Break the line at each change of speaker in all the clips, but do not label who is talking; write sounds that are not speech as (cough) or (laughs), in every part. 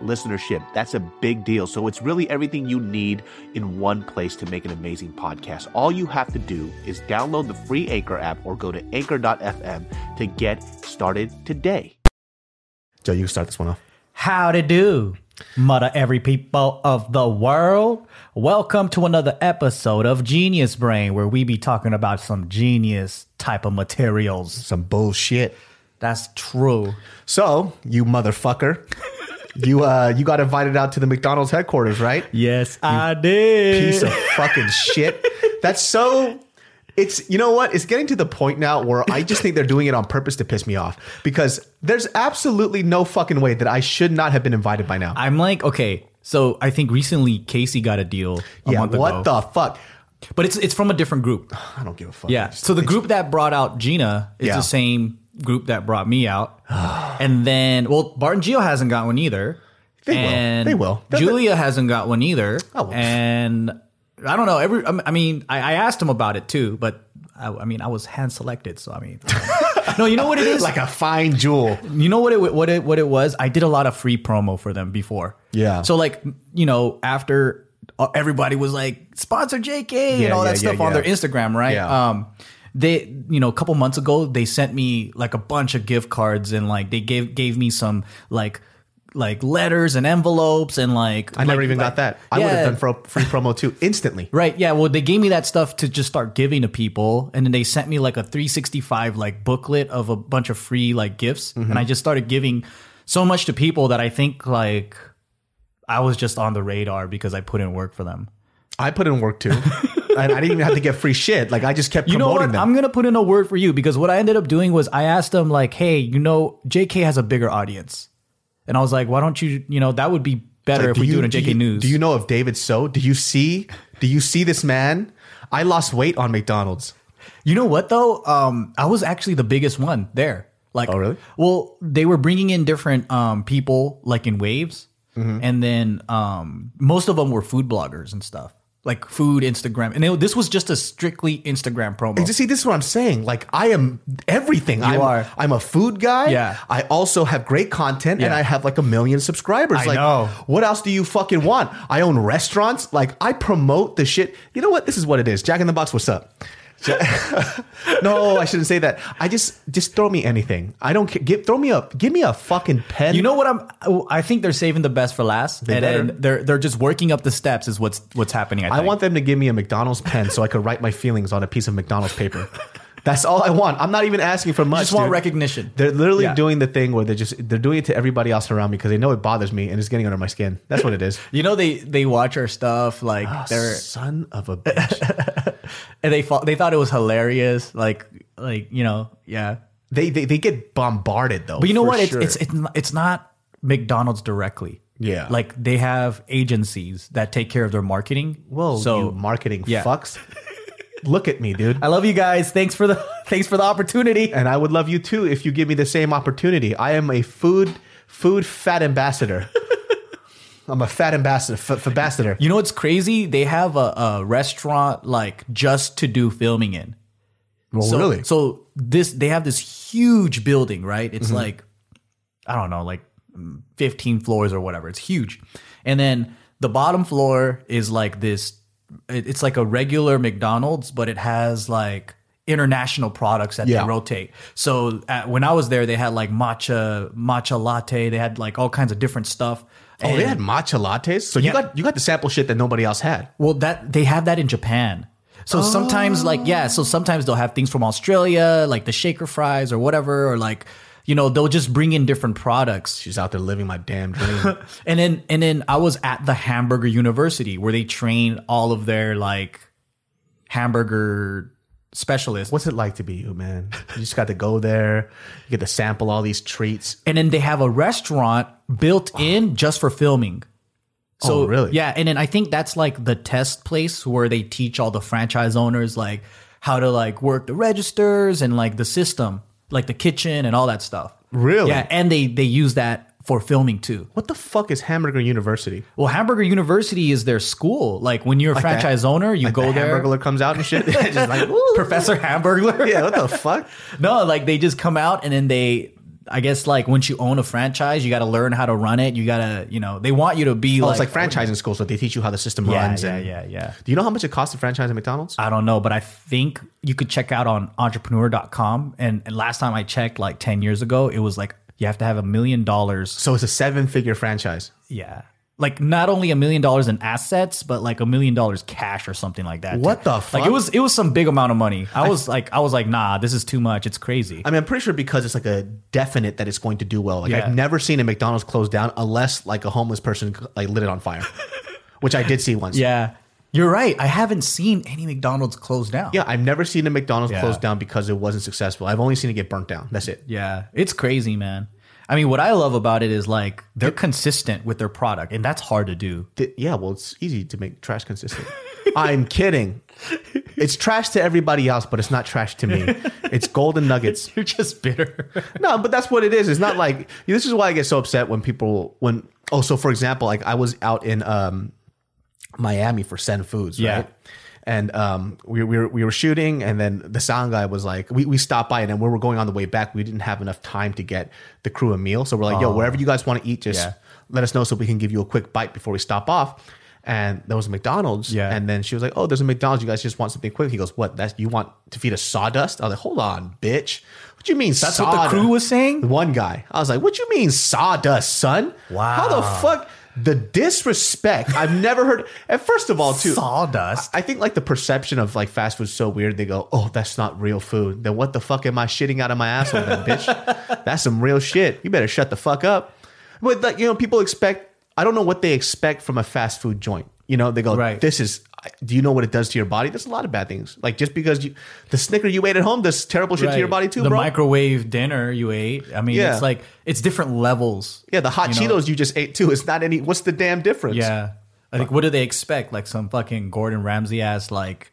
listenership. That's a big deal. So it's really everything you need in one place to make an amazing podcast. All you have to do is download the free Anchor app or go to anchor.fm to get started today.
Joe, you can start this one off.
How to do, mother every people of the world. Welcome to another episode of Genius Brain, where we be talking about some genius type of materials.
Some bullshit.
That's true.
So, you motherfucker, (laughs) you uh you got invited out to the McDonald's headquarters, right?
Yes, I did.
Piece of fucking shit. That's so it's you know what? It's getting to the point now where I just think they're doing it on purpose to piss me off because there's absolutely no fucking way that I should not have been invited by now.
I'm like, okay, so I think recently Casey got a deal a
yeah,
month
what
ago.
the fuck?
But it's it's from a different group. (sighs)
I don't give a fuck.
Yeah. So the group that brought out Gina is
Yeah.
the same group that brought me out. (sighs) and then, well, Bart and Gio hasn't got one either.
They will. They will. They're-
Julia hasn't got one either.
Oh, well.
And I don't know. Every, I mean, I, I asked him about it too, but I, I mean, I was hand selected, so I mean, (laughs) no, you know what it is.
like a fine jewel.
You know what it what it what it was? I did a lot of free promo for them before.
Yeah.
So like you know after uh, everybody was like sponsor JK and
Yeah,
all that
yeah,
stuff
yeah,
on their Instagram, right?
Yeah.
Um, they you know a couple months ago they sent me like a bunch of gift cards and like they gave gave me some like like letters and envelopes and like
I never
like-
even
like-
got that. I would have done for free promo too (laughs) instantly.
Right. Yeah. Well, they gave me that stuff to just start giving to people, and then they sent me like a 365 like booklet of a bunch of free like gifts,
Mm-hmm.
and I just started giving so much to people that I think like I was just on the radar because I put in work for them.
I put in work too. (laughs) and I didn't even have to get free shit. Like I just kept
You know
promoting
what?
them.
I'm gonna put in a word for you because what I ended up doing was I asked them like, "Hey, you know, JK has a bigger audience," and I was like, "Why don't you? You know, that would be better
Like,
if we do it on JK
you-
News."
Do you know of David So? Do you see? Do you see this man? I lost weight on McDonald's.
You know what though? Um, I was actually the biggest one there. Like,
Oh, really?
Well, they were bringing in different um people like in waves,
Mm-hmm.
and then um most of them were food bloggers and stuff, like food Instagram, and it, this was just a strictly Instagram promo.
You see, this is what I'm saying. Like I am everything. I'm,
are.
I'm a food guy.
Yeah.
I also have great content, and I have like a million subscribers.
I
like,
know.
What else do you fucking want? I own restaurants. Like I promote the shit. You know what? This is what it is. Jack in the Box. What's up? (laughs) no, I shouldn't say that. I just just throw me anything. I don't care. Give throw me a give me a fucking pen.
you know what I'm? I think they're saving the best for last, and
better.
then they're they're just working up the steps. Is what's what's happening. I,
I want them to give me a McDonald's pen so I could write my feelings on a piece of McDonald's paper. That's all I want. I'm not even asking for much.
I just want
dude.
recognition.
They're literally
Yeah.
doing the thing where they're just they're doing it to everybody else around me because they know it bothers me and it's getting under my skin. That's what it is.
You know they they watch our stuff like ah, they're
Son of a bitch. (laughs)
and they thought they thought it was hilarious. Like like you know yeah.
they, they they get bombarded though.
But you know what? It's,
sure.
it's it's not- it's not McDonald's directly.
Yeah.
like they have agencies that take care of their marketing.
well,
so
you marketing
yeah.
fucks. Look at me, dude.
I love you guys. Thanks for the (laughs) thanks for the opportunity.
and I would love you too if you give me the same opportunity. I am a food food fat ambassador. (laughs) I'm a fat ambassador, f- ambassador.
You know what's crazy? They have a, a restaurant like just to do filming in.
Well,
So,
really?
So this they have this huge building, right? It's
Mm-hmm.
like I don't know, like mm, 15 floors or whatever. It's huge. And then the bottom floor is like this it's like a regular McDonald's, but it has like international products that
Yeah.
they rotate. So at, when I was there, they had like matcha matcha latte. They had like all kinds of different stuff.
Oh, they had matcha lattes. So you got you got the sample shit that nobody else had.
well, that they have that in Japan. So sometimes, like, oh. yeah, so sometimes they'll have things from Australia, like the shaker fries or whatever, or like, you know, they'll just bring in different products.
She's out there living my damn dream. (laughs)
And then, and then I was at the Hamburger University where they train all of their like hamburger specialist.
What's it like to be you, man? You just got to go there, you get to sample all these treats.
and then they have a restaurant built in just for filming. Oh, so
Oh, really?
Yeah, and then I think that's like the test place where they teach all the franchise owners like how to like work the registers and like the system, like the kitchen and all that stuff.
Really?
Yeah, and they they use that for filming too.
What the fuck is Hamburger University?
Well, Hamburger University is their school. Like when you're a
that-
franchise owner, you
Like
go
the
there.
Hamburglar comes out and shit. (laughs) (laughs) just like.
Professor Hamburger.
yeah, what the fuck? (laughs)
No, like they just come out and then they I guess like once you own a franchise, you got to learn how to run it. You got to, you know, they want you to be
Oh,
like
it's like franchising school, so they teach you how the system
Yeah,
runs.
yeah,
and,
yeah, yeah.
Do you know how much it costs to franchise at McDonald's?
I don't know, but I think you could check out on entrepreneur.com and, and last time I checked like 10 years ago, it was like you have to have a million dollars.
So it's a seven-figure franchise.
Yeah. Like not only a million dollars in assets, but like a million dollars cash or something like that.
What the
Like it was it was some big amount of money. I was like I was like, nah, this is too much. It's crazy.
I mean, I'm pretty sure because it's like a definite that it's going to do well. Like
Yeah.
I've never seen a McDonald's close down unless like a homeless person like lit it on fire, (laughs) which I did see once.
yeah. You're right. I haven't seen any McDonald's close down.
Yeah, I've never seen a McDonald's
Yeah.
close down because it wasn't successful. I've only seen it get burnt down. That's it.
Yeah, it's crazy, man. I mean, what I love about it is like they're consistent with their product, and that's hard to do.
Th- Yeah, well, it's easy to make trash consistent. I'm kidding. It's trash to everybody else, but it's not trash to me. It's golden nuggets. (laughs)
You're just bitter.
No, but that's what it is. It's not like this is why I get so upset when people when oh so for example like I was out in um Miami for Send Foods
Yeah.
right and um we, we were we were shooting and then the sound guy was like we, we stopped by and then when we were going on the way back we didn't have enough time to get the crew a meal so we're like yo wherever you guys want to eat just
Oh. Yeah.
let us know so we can give you a quick bite before we stop off and there was a McDonald's
Yeah.
and then she was like oh there's a McDonald's you guys just want something quick he goes what that's you want to feed us sawdust I was like hold on bitch what do you mean
That's what the crew was saying.
one guy. I was like, "What you mean sawdust, son?
Wow.
How the fuck the disrespect? I've never heard." And first of all, too,
Sawdust.
I think like the perception of like fast food is so weird. They go, "Oh, that's not real food." Then what the fuck am I shitting out of my asshole, then, bitch? (laughs) That's some real shit. You better shut the fuck up. But like you know, people expect. I don't know what they expect from a fast food joint. You know, they go,
Right.
"This is." Do you know what it does to your body? There's a lot of bad things. Like just because you the Snicker you ate at home does terrible shit to your body too,
the
bro.
microwave dinner you ate. I mean,
Yeah.
it's like it's different levels.
Yeah, the hot
you know?
Cheetos you just ate too. It's not any. What's the damn difference?
Yeah. I think what do they expect? Like some fucking Gordon Ramsay ass like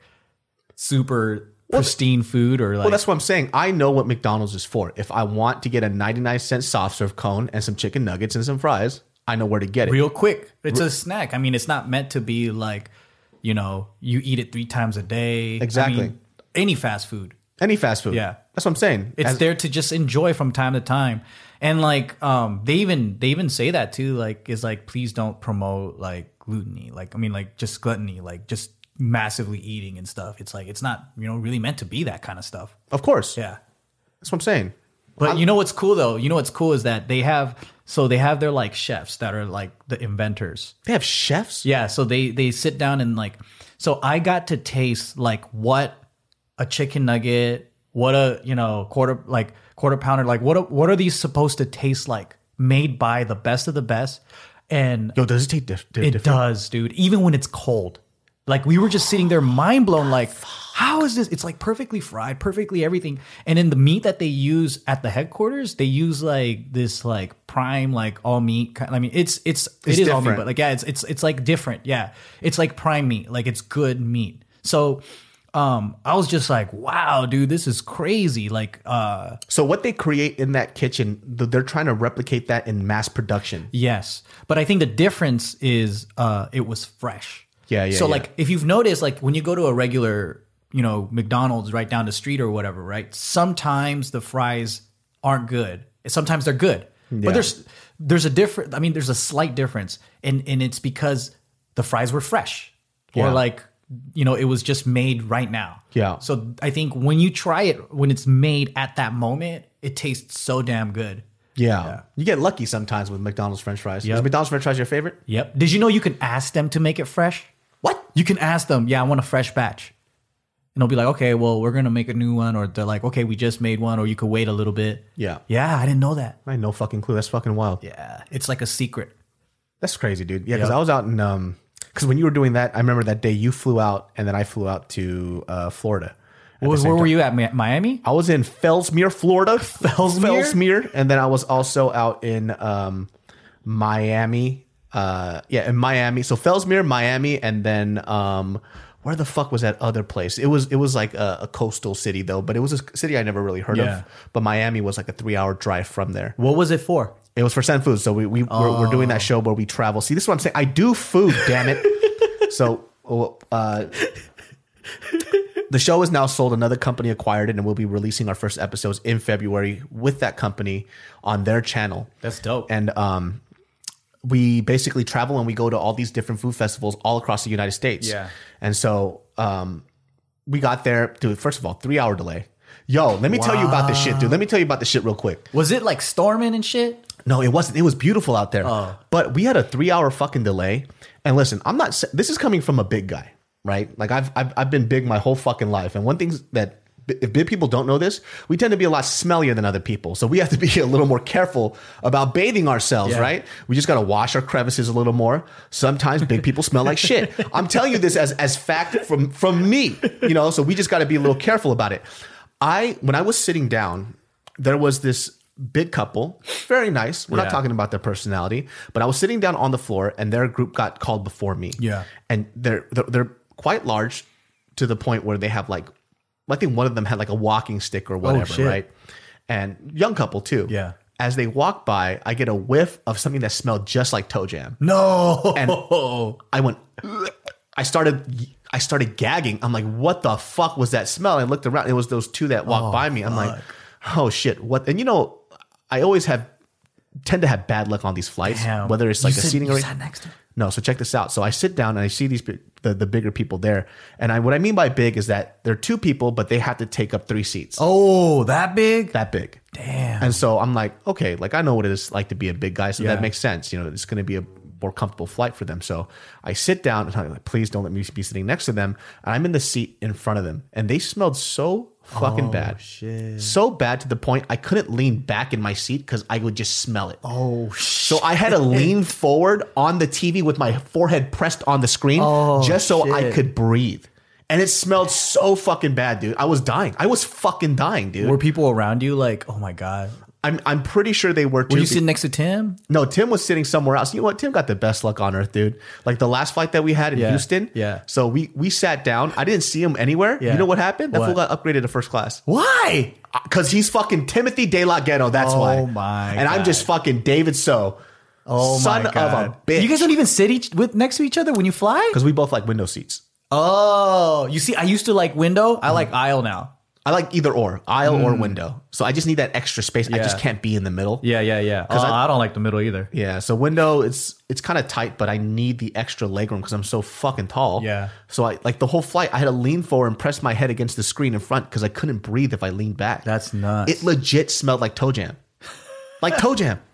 super pristine food or like
Well, that's what I'm saying. I know what McDonald's is for. If I want to get a 99 cent soft serve cone and some chicken nuggets and some fries, I know where to get it.
real quick. It's a snack. I mean, it's not meant to be like, you know, you eat it three times a day. I
Exactly.
mean, any fast food.
Any fast food.
Yeah.
That's what I'm saying.
It's
As-
there to just enjoy from time to time. And like um they even they even say that too, like is like please don't promote like gluttony. Like I mean like just gluttony, like just massively eating and stuff. It's like it's not, you know, really meant to be that kind of stuff.
Of course.
Yeah.
That's what I'm saying.
But you know what's cool though? You know what's cool is that they have so they have their like chefs that are like the inventors.
They have chefs.
Yeah, so they they sit down and like so I got to taste like what a chicken nugget, what a, you know, quarter like quarter pounder like what a, what are these supposed to taste like made by the best of the best and
Yo, does it taste dif- di-
it
different?
does, dude, even when it's cold. Like we were just sitting there mind blown like how is this? It's like perfectly fried, perfectly everything. And in the meat that they use at the headquarters, they use like this like prime like all meat kind I mean, it's it's,
It's
it is all meat, but like yeah, it's it's it's like different. Yeah. It's like prime meat. Like it's good meat. So um I was just like, wow, dude, this is crazy. Like uh
So what they create in that kitchen, they're trying to replicate that in mass production.
Yes, but I think the difference is uh, it was fresh.
Yeah, yeah,
So
yeah.
like, if you've noticed, like when you go to a regular, you know, McDonald's right down the street or whatever, right? Sometimes the fries aren't good. Sometimes they're good,
Yeah.
but there's there's a different. I mean, there's a slight difference, and and it's because the fries were fresh,
Yeah.
or like you know, it was just made right now.
Yeah.
So I think when you try it, when it's made at that moment, it tastes so damn good.
Yeah. You get lucky sometimes with McDonald's French fries. Is McDonald's French fries your favorite?
Yep. Did you know you can ask them to make it fresh?
What?
You can ask them, yeah, I want a fresh batch. And they'll be like, okay, well, we're going to make a new one. Or they're like, okay, we just made one. Or you could wait a little bit.
Yeah.
Yeah, I didn't know that.
I had no fucking clue. That's fucking wild.
Yeah. It's like a secret.
That's crazy, dude. Yeah, because
Yep.
I was out in um because when you were doing that, I remember that day you flew out and then I flew out to uh, Florida. at the
Was,
same
where were
time.
you at? Mi- Miami?
I was in Fellsmere, Florida.
Fellsmere,
and then I was also out in um, Miami. Uh, yeah, in Miami. So Fellsmere, Miami, and then um, where the fuck was that other place? It was it was like a, a coastal city though, but it was a city I never really heard
Yeah.
of. But Miami was like a three hour drive from there.
What was it for?
It was for Send Food. So we, we we're, we're doing that show where we travel. See, this is what I'm saying. I do food, damn it. (laughs) so uh, the show is now sold. Another company acquired it, and we'll be releasing our first episodes in February with that company on their channel.
That's dope.
And um, we basically travel and we go to all these different food festivals all across the United States.
Yeah.
And so um, we got there, dude. First of all, three hour delay. Yo, let me tell you about this shit, dude. Let me tell you about this shit real quick.
Was it like storming and shit?
No, it wasn't. It was beautiful out there.
Oh.
But we had a three hour fucking delay. And listen, I'm not. This is coming from a big guy, right? Like I've I've, I've been big my whole fucking life. And one thing that if big people don't know this, we tend to be a lot smellier than other people. So we have to be (laughs) a little more careful about bathing ourselves,
Yeah.
right? We just got to wash our crevices a little more. Sometimes big people smell like shit. (laughs) I'm telling you this as as fact from from me, you know. So we just got to be a little careful about it. I when I was sitting down, there was this big couple, very nice. We're
Yeah.
not talking about their personality, but I was sitting down on the floor, and their group got called before me.
Yeah.
and they're they're, they're quite large to the point where they have like, I think one of them had like a walking stick or oh, whatever,
shit.
right? And young couple too.
Yeah.
As they walk by, I get a whiff of something that smelled just like toe jam.
No.
And I went, (laughs) I started, I started gagging. I'm like, what the fuck was that smell? I looked around. It was those two that walked oh, by me. I'm like, oh shit, what? And you know, I always have tend to have bad luck on these flights,
Damn.
whether it's
You
like a
said-
seating
you sat next to?
No, so check this out. So I sit down and I see these the, the bigger people there, and I what I mean by big is that they're two people, but they have to take up three seats.
oh, that big?
that big.
Damn.
And so I'm like, okay, like I know what it is like to be a big guy, so
Yeah.
that makes sense. You know, it's going to be a more comfortable flight for them. So I sit down and I'm like, please don't let me be sitting next to them. And I'm in the seat in front of them, and they smelled so fucking oh, bad,
Oh, shit.
so bad to the point I couldn't lean back in my seat because I would just smell it.
Oh, shit.
So I had to lean forward on the TV with my forehead pressed on the screen
Oh,
just so I could breathe. And it smelled so fucking bad, dude. I was dying. I was fucking dying, dude.
Were people around you like, oh my God?
I'm I'm pretty sure they were too.
Were you sitting next to Tim?
no, Tim was sitting somewhere else. You know what? Tim got the best luck on earth, dude. Like the last flight that we had in
Yeah,
Houston.
yeah.
So we we sat down. I didn't see him anywhere.
Yeah.
You know what happened? That
What?
fool got upgraded to first class.
Why?
Uh, because he's fucking Timothy De La Ghetto. That's
Oh
why.
Oh my
And I'm just fucking David So.
Oh
son
my God.
of a bitch.
You guys don't even sit each with next to each other when you fly?
because we both like window seats.
Oh, you see, I used to like window. I like aisle now.
I like either or, aisle or window. So I just need that extra space. I just
Mm.
Can't be in the middle.
Yeah, yeah, yeah. Oh,
I-
I, don't like the middle either.
Yeah, so window it's it's kind of tight, but I need the extra legroom because I'm so fucking tall.
Yeah.
So I like the whole flight. I had to lean forward and press my head against the screen in front because I couldn't breathe if I leaned back.
That's nuts.
it. Legit smelled like toe jam, like toe jam. (laughs)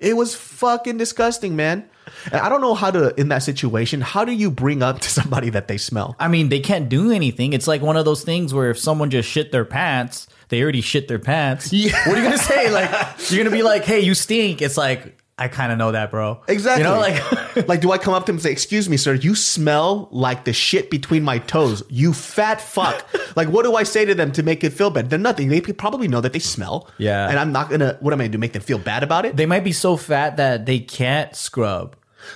It was fucking disgusting, man. And I don't know how to in that situation. How do you bring up to somebody that they smell?
I mean, they can't do anything. It's like one of those things where if someone just shit their pants, they already shit their pants.
Yeah.
What are you gonna say? Like you're gonna be like, "Hey, you stink." It's like I kind of know that, bro.
Exactly.
You know, like (laughs)
like, do I come up to him and say, "Excuse me, sir, you smell like the shit between my toes, you fat fuck"? (laughs) like, what do I say to them to make it feel bad? They're nothing. They probably know that they smell.
Yeah.
And I'm not gonna. What am I gonna do? Make them feel bad about it?
they might be so fat that they can't scrub.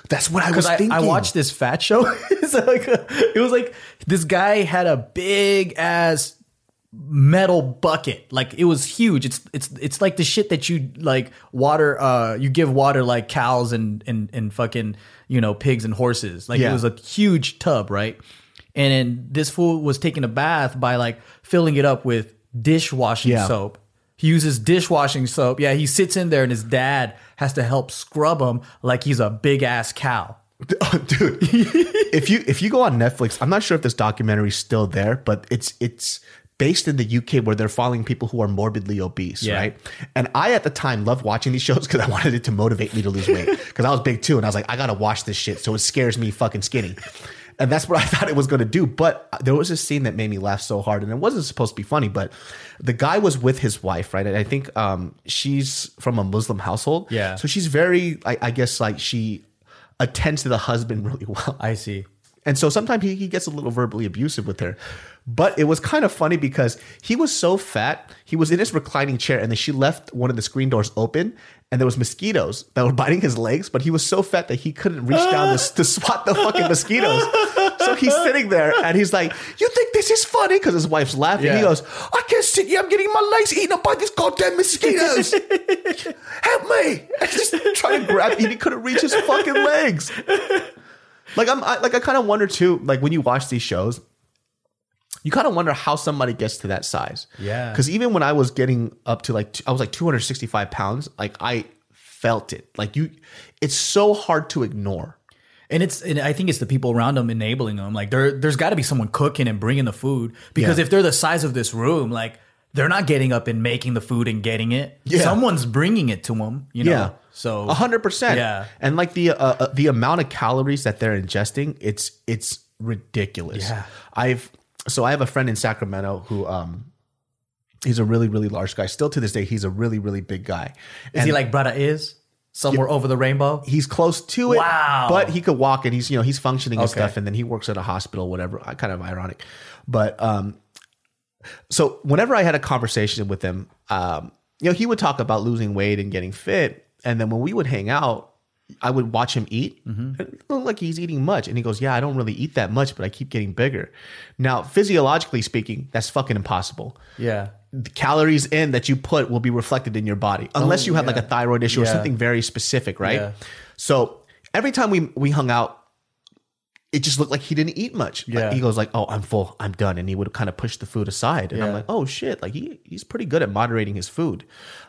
That's what I was
I,
thinking.
I watched this fat show. (laughs) like it was like this guy had a big ass metal bucket. Like it was huge. It's it's it's like the shit that you like water uh you give water like cows and and and fucking, you know, pigs and horses. Like
Yeah.
it was a huge tub, right? And then this fool was taking a bath by like filling it up with dishwashing
Yeah.
soap. He uses dishwashing soap. Yeah, he sits in there and his dad has to help scrub him like he's a big ass cow. (laughs)
Dude. if you if you go on Netflix, I'm not sure if this documentary is still there, but it's it's based in the UK where they're following people who are morbidly obese,
Yeah.
right? And I at the time loved watching these (laughs) shows because I wanted it to motivate me to lose weight because I was big too, and I was like, I gotta watch this shit, so it scares me fucking skinny. And that's what I (laughs) thought it was going to do. But there was a scene that made me laugh so hard, and it wasn't supposed to be funny. But the guy was with his wife, right? And I think um, she's from a Muslim household.
Yeah.
So she's very, I, I guess, like she attends to the husband (laughs) really well.
I see.
And so sometimes he, he gets a little verbally abusive with her. But it was kind of funny because he was so fat. He was in his reclining chair and then she left one of the screen doors open and there was mosquitoes that were biting his legs, but he was so fat that he couldn't reach down to, to swat the fucking mosquitoes. So he's sitting there and he's like, You think this is funny? Because his wife's laughing.
Yeah.
He goes, I can't sit here. I'm getting my legs eaten up by these goddamn mosquitoes. (laughs) Help me. And just trying to grab and he couldn't reach his fucking legs. Like I'm I, like I kind of wonder too, like when you watch these shows, you kind of wonder how somebody gets to that size.
Yeah.
Because even when I was getting up to like, I was like 265 pounds, like I felt it. Like you, it's so hard to ignore.
And it's and I think it's the people around them enabling them. Like there there's got to be someone cooking and bringing the food because
Yeah.
if they're the size of this room, like they're not getting up and making the food and getting it.
Yeah.
Someone's bringing it to them. You know.
Yeah.
So
A hundred percent.
Yeah.
And like the uh, uh, the amount of calories that they're ingesting, it's it's ridiculous.
Yeah.
I've so I have a friend in Sacramento who um he's a really really large guy. Still to this day, he's a really really big guy.
is he like brother is somewhere over the rainbow?
he's close to it.
Wow.
But he could walk and he's, you know, he's functioning and
Okay.
stuff. And then he works at a hospital, whatever. Kind of ironic. But um, so whenever I had a conversation with him, um, you know, he would talk about losing weight and getting fit. And then when we would hang out, I would watch him eat.
Mm-hmm.
And it looked like he's eating much. And he goes, Yeah, I don't really eat that much, but I keep getting bigger. Now, physiologically speaking, that's fucking impossible
Yeah.
the calories in that you put will be reflected in your body unless you have like a thyroid issue or
Oh,
something very specific right
Yeah.
so every time we we hung out it just looked like he didn't eat much Like,
Yeah.
he goes like oh i'm full i'm done and he would kind of push the food aside and i'm like oh shit like he he's pretty good at moderating his food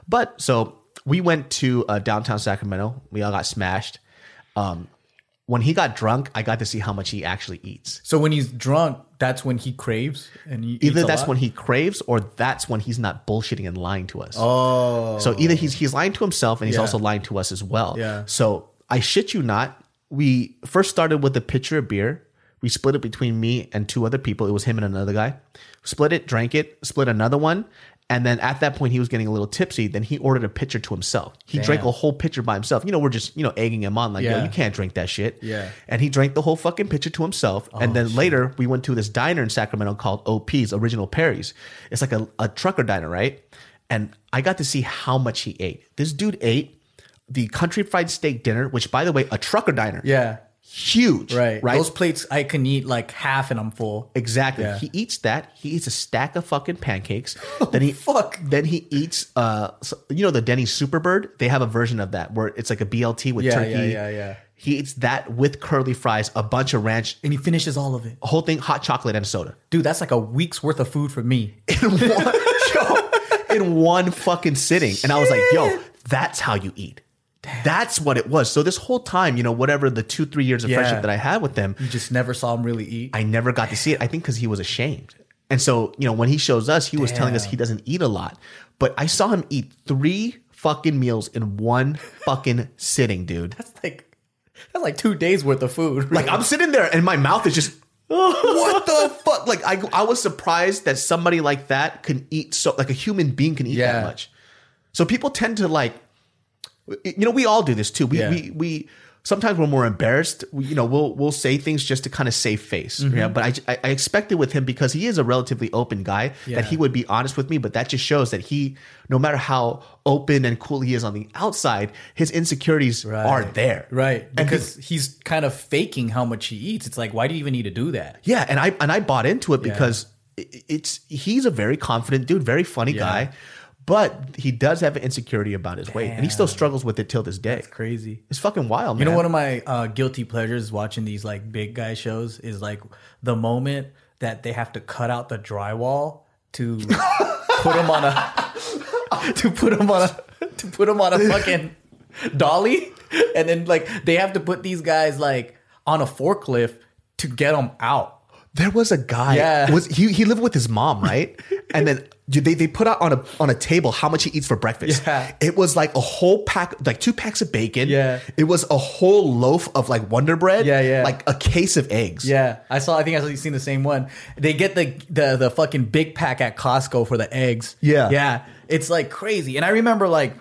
but so we went to uh, downtown sacramento we all got smashed um when he got drunk i got to see how much he actually eats
So when he's drunk, that's when he craves and he
either that's
lot?
when he craves or that's when he's not bullshitting and lying to us
Oh.
So either he's he's lying to himself and he's
Yeah.
also lying to us as well.
Yeah.
So I shit you not, we first started with a pitcher of beer. We split it between me and two other people. It was him and another guy. Split it, drank it, split another one. And then at that point, he was getting a little tipsy. Then he ordered a pitcher to himself. He drank a whole pitcher by himself. You know, we're just, you know, egging him on, like, yo, you can't drink that shit.
Yeah.
And he drank the whole fucking pitcher to himself. and
Oh,
then later, we went to this diner in Sacramento called OP's, Original Perry's. It's like a, a trucker diner, right? And I got to see how much he ate. This dude ate the country fried steak dinner, which, by the way, a trucker diner,
Yeah.
Huge,
Right.
Right.
Those plates I can eat like half and I'm full.
Exactly.
Yeah.
He eats that. He eats a stack of fucking pancakes. (laughs) then he
fuck.
Then he eats uh so- you know the Denny's Superbird? They have a version of that where it's like a BLT with
Yeah,
turkey.
yeah, yeah, yeah.
He eats that with curly fries, a bunch of ranch,
And he finishes all of it.
a whole thing, hot chocolate and soda.
Dude, that's like a week's worth of food for me. (laughs)
In one, yo, in one fucking sitting. And I was like, yo, that's how you eat. That's what it was. So this whole time, you know, whatever the two, three years of
Yeah.
friendship that I had with them,
You just never saw him really eat.
I never got to see it. I think because he was ashamed. And so, you know, when he shows us, he was telling us he doesn't eat a lot. But I saw him eat three fucking meals in one fucking sitting, dude.
That's like that's like two days worth of food.
Like I'm (laughs) sitting there and my mouth is just what the fuck? Like I I was surprised that somebody like that can eat so like a human being can eat
Yeah.
that much. So people tend to like you know, we all do this too. We
Yeah.
we we sometimes when we're more embarrassed, we, you know, we'll we'll say things just to kind of save face.
Mm-hmm.
Yeah, but I, I expected with him because he is a relatively open guy
Yeah.
that he would be honest with me. But that just shows that he, no matter how open and cool he is on the outside, his insecurities are there.
Right. Because he's kind of faking how much he eats. It's like, why do you even need to do that?
Yeah, and I and I bought into it because it's he's a very confident dude, very funny guy, but he does have an insecurity about his weight, and he still struggles with it till this day.
Crazy.
It's fucking wild,
You know, one of my uh, guilty pleasures watching these like big guy shows is like the moment that they have to cut out the drywall to put him on a (laughs) to put him on a to put him on a fucking dolly, and then like they have to put these guys like on a forklift to get them out.
There was a guy.
Yeah.
Was he? He lived with his mom, right? and then they they put out on a on a table how much he eats for breakfast.
Yeah.
It was like a whole pack, like two packs of bacon.
Yeah.
It was a whole loaf of like Wonder Bread.
Yeah, yeah.
Like a case of eggs.
Yeah, I saw. I think I saw you seen the same one. They get the the the fucking big pack at Costco for the eggs.
Yeah.
yeah, it's like crazy. And I remember like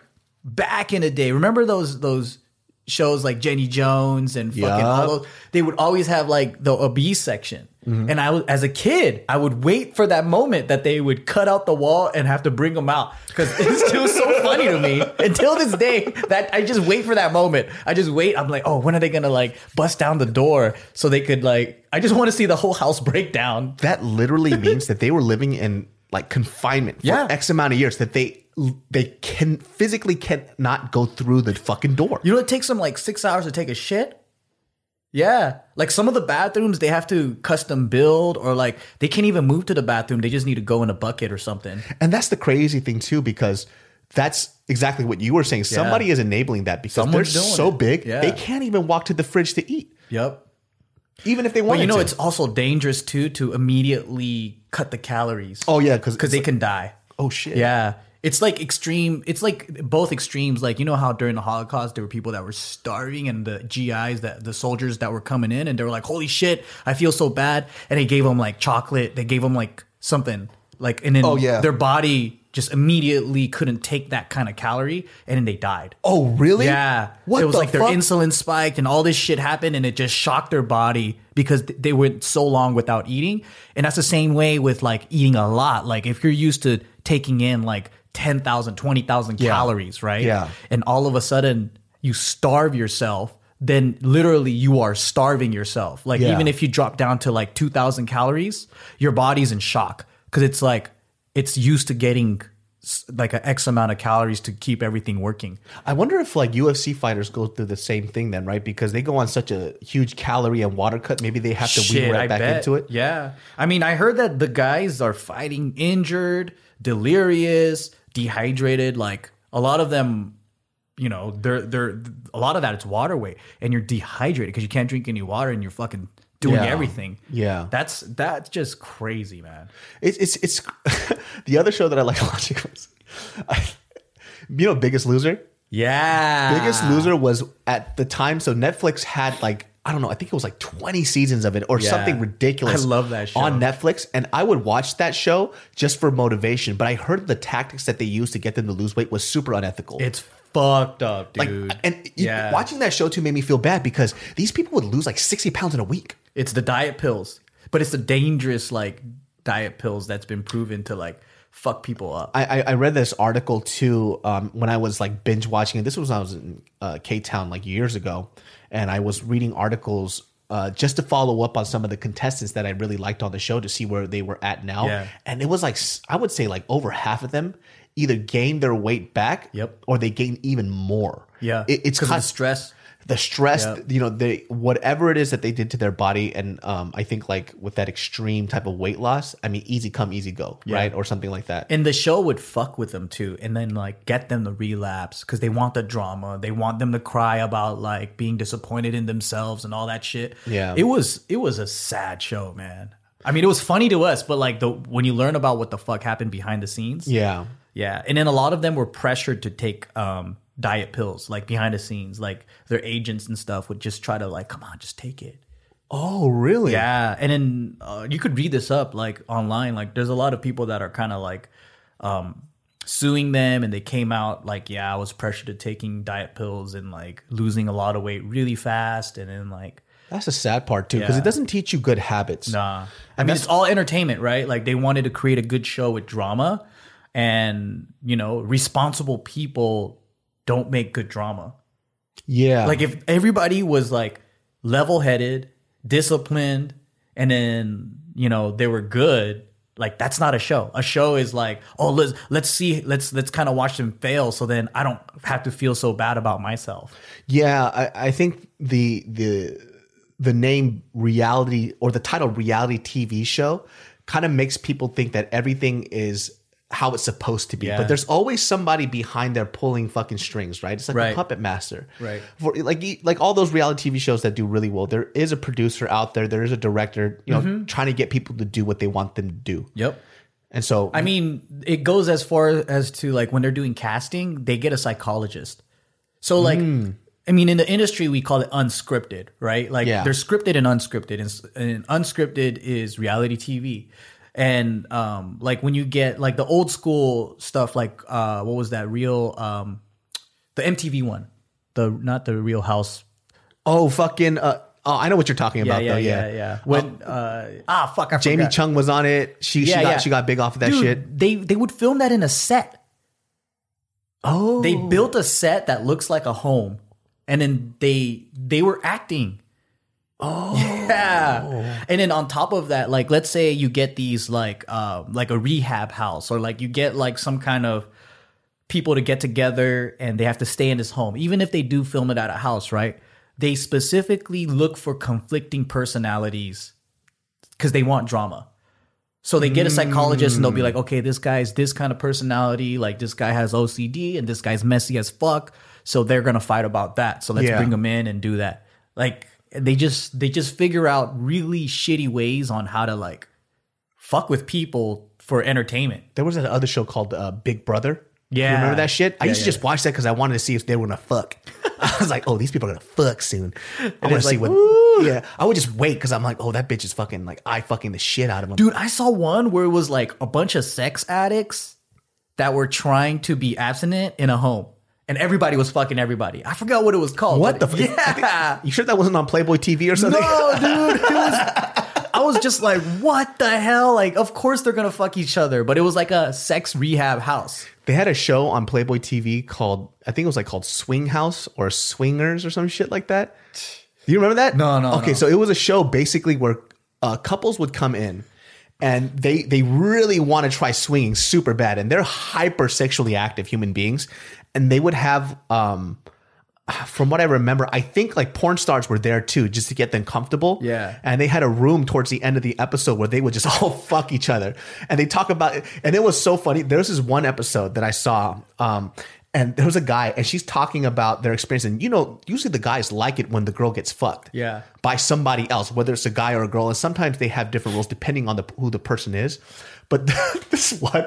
back in the day. Remember those those shows like Jenny Jones and fucking
Yeah.
all those, they would always have like the obese section.
Mm-hmm.
And I was, as a kid, I would wait for that moment that they would cut out the wall and have to bring them out because (laughs) it's still so funny to me until this day that I just wait for that moment. I just wait. I'm like, oh, when are they gonna like bust down the door so they could like? I just want to see the whole house break down.
that literally (laughs) means that they were living in like confinement for
Yeah.
X amount of years that they they can physically cannot go through the fucking door.
You know, it takes them like six hours to take a shit. Yeah, like some of the bathrooms they have to custom build, or like they can't even move to the bathroom. They just need to go in a bucket or something.
And that's the crazy thing too, because that's exactly what you were saying. Somebody is enabling that because
Someone's
they're so
it.
big
Yeah.
they can't even walk to the fridge to eat,
Yep.
even if they want.
You know,
to.
it's also dangerous too to immediately cut the calories.
oh yeah, because
because they can die.
oh shit
Yeah. It's like extreme. It's like both extremes. Like you know how during the Holocaust there were people that were starving, and the GIs that the soldiers that were coming in, and they were like, "Holy shit, I feel so bad," and they gave them like chocolate. They gave them like something like, and then
Oh, yeah.
their body just immediately couldn't take that kind of calorie, and then they died.
Oh really?
Yeah,
What
it was
the
like their insulin spiked and all this shit happened, and it just shocked their body because they went so long without eating. And that's the same way with like eating a lot. Like if you're used to taking in like 10,000, 20,000
Yeah.
calories, right?
Yeah.
And all of a sudden you starve yourself, then literally you are starving yourself. Like
Yeah.
even if you drop down to like 2,000 calories, your body's in shock because it's like it's used to getting like an X amount of calories to keep everything working.
I wonder if like UFC fighters go through the same thing then, right? Because they go on such a huge calorie and water cut. Maybe they have to wean right back into it.
Yeah. I mean, I heard that the guys are fighting injured, delirious, dehydrated. Like a lot of them, you know, they're they're a lot of that it's water weight, and you're dehydrated because you can't drink any water, and you're fucking doing
Yeah.
everything.
Yeah.
That's that's just crazy, man.
It's it's it's (laughs) the other show that I like (laughs) watching was, you know, Biggest Loser.
Yeah.
Biggest Loser was at the time. So Netflix had like I don't know. I think it was like twenty seasons of it or
Yeah.
something ridiculous.
I love that show.
on Netflix, and I would watch that show just for motivation. But I heard the tactics that they used to get them to lose weight was super unethical.
It's fucked up,
like,
dude.
and you-
yeah.
watching that show too made me feel bad because these people would lose like sixty pounds in a week.
It's the diet pills, but it's the dangerous like diet pills that's been proven to like fuck people up.
I, I- I read this article too um, when I was like binge watching it. This was when I was in uh, K Town like years ago, and I was reading articles uh, just to follow up on some of the contestants that I really liked on the show to see where they were at now.
Yeah.
And it was like I would say like over half of them either gained their weight back,
Yep.
or they gained even more.
yeah,
it, it's
because of the stress.
The stress
Yeah.
you know they whatever it is that they did to their body and um, i think like with that extreme type of weight loss i mean easy come easy go right or something like that
And the show would fuck with them too, and then like get them to relapse because they want the drama. They want them to cry about like being disappointed in themselves and all that shit.
Yeah.
it was it was a sad show, man. I mean, it was funny to us, but like the when you learn about what the fuck happened behind the scenes,
yeah
yeah. And then a lot of them were pressured to take um, diet pills, like behind the scenes, like their agents and stuff would just try to like, come on, just take it.
oh really
Yeah, and then uh, you could read this up like online. Like, there's a lot of people that are kind of like um, suing them, and they came out like, yeah, I was pressured to taking diet pills and like losing a lot of weight really fast, and then like,
that's the sad part too because
Yeah.
it doesn't teach you good habits
nah. I mean, it's all entertainment, right? Like, they wanted to create a good show with drama, and you know, responsible people don't make good drama.
yeah
Like if everybody was like level headed, disciplined, and then you know they were good, like that's not a show. A show is like, oh let's let's see, let's let's kind of watch them fail, so then I don't have to feel so bad about myself.
yeah I, I think the the the name reality or the title reality tv show kind of makes people think that everything is how it's supposed to be
Yeah.
but there's always somebody behind there pulling fucking strings right it's like a puppet master
Right.
for like like all those reality TV shows that do really well. There is a producer out there. There is a director, you know,
Mm-hmm.
trying to get people to do what they want them to do.
Yep.
And so,
I mean, it goes as far as to like when they're doing casting, they get a psychologist. So like, I mean, in the industry, we call it unscripted, right? Like,
Yeah.
there's scripted and unscripted, and, and unscripted is reality TV. And um, like when you get like the old school stuff, like uh, what was that real, um, the MTV one, The not the Real House.
Oh, fucking. Uh, oh, I know what you're talking
Yeah,
about,
yeah,
though.
yeah,
Yeah,
yeah. When uh, ah fuck, I
Jamie
forgot.
Chung was on it. She, she,
Yeah,
got,
yeah.
she got big off of that
Dude,
shit.
They they would film that in a set.
Oh.
They built a set that looks like a home, and then they they were acting. Oh yeah, and then on top of that, like let's say you get these like uh, like a rehab house, or like you get like some kind of people to get together and they have to stay in this home. Even if they do film it at a house, right? They specifically look for conflicting personalities because they want drama. So they get a psychologist and they'll be like, okay, this guy's this kind of personality, like this guy has OCD and this guy's messy as fuck. So they're gonna fight about that. So let's
Yeah.
bring them in and do that. Like they just they just figure out really shitty ways on how to like fuck with people for entertainment.
There was that other show called uh, Big Brother.
Yeah.
You remember that shit? I
Yeah,
used to
yeah.
just watch that because I wanted to see if they were gonna fuck. (laughs) I was like, oh, these people are gonna fuck soon. I want to see
like,
what. Yeah, I would just wait because I'm like, oh, that bitch is fucking like I fucking the shit out of him.
Dude, I saw one where it was like a bunch of sex addicts that were trying to be abstinent in a home. And everybody was fucking everybody. I forgot what it was called.
What the? F- I think-
Yeah. (laughs)
you sure that wasn't on Playboy TV or something?
No, (laughs) dude. It was, I was just like, what the hell? Like, of course they're gonna fuck each other, but it was like a sex rehab house.
They had a show on Playboy TV called I think it was like called Swing House or Swingers or some shit like that. Do you remember that?
No, no,
Okay,
no.
so it was a show basically where uh, couples would come in and they they really want to try swinging super bad and they're hyper sexually active human beings and they would have um from what I remember, I think like porn stars were there too, just to get them comfortable.
Yeah.
And they had a room towards the end of the episode where they would just (laughs) all fuck each other. And they talk about it. And it was so funny. There was this one episode that I saw. Um, and there was a guy, and she's talking about their experience. And you know, usually the guys like it when the girl gets fucked.
Yeah.
By somebody else, whether it's a guy or a girl. And sometimes they have different rules depending on the who the person is. But (laughs) this one,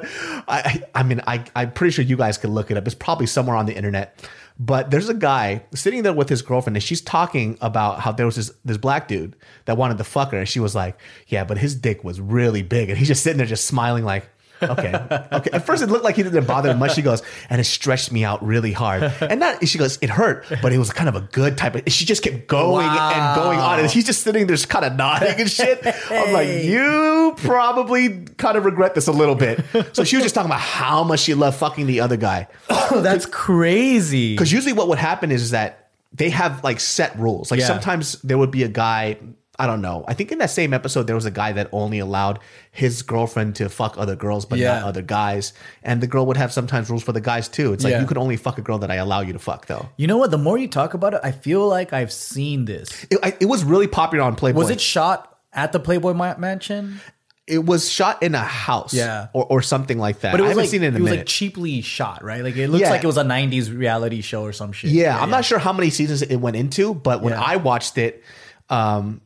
I, I mean, I, I'm pretty sure you guys can look it up. It's probably somewhere on the internet. But there's a guy sitting there with his girlfriend, and she's talking about how there was this this black dude that wanted to fuck her, and she was like, "Yeah, but his dick was really big," and he's just sitting there, just smiling, like, "Okay, okay." At first, it looked like he didn't bother much. She goes, "And it stretched me out really hard," and that she goes, "It hurt, but it was kind of a good type of." She just kept going and going on, and he's just sitting there, just kind of nodding and shit. I'm like, you probably kind of regret this a little bit. So she was just talking about how much she loved fucking the other guy.
Oh, that's crazy.
Because usually what would happen is, is that they have like set rules. Like
Yeah.
sometimes there would be a guy, I don't know. I think in that same episode there was a guy that only allowed his girlfriend to fuck other girls, but
Yeah.
not other guys. And the girl would have sometimes rules for the guys too. It's like
Yeah.
you could only fuck a girl that I allow you to fuck though.
You know what? The more you talk about it, I feel like I've seen this.
It, I, it was really popular on Playboy.
Was it shot at the Playboy Mansion?
It was shot in a house,
Yeah.
or, or something like that.
But it
I
was
haven't
like
seen it in a
it was
minute.
like cheaply shot, right? Like it looks
Yeah.
like it was a '90s reality show or some shit.
Yeah, I'm not sure how many seasons it went into, but when. I watched it, um,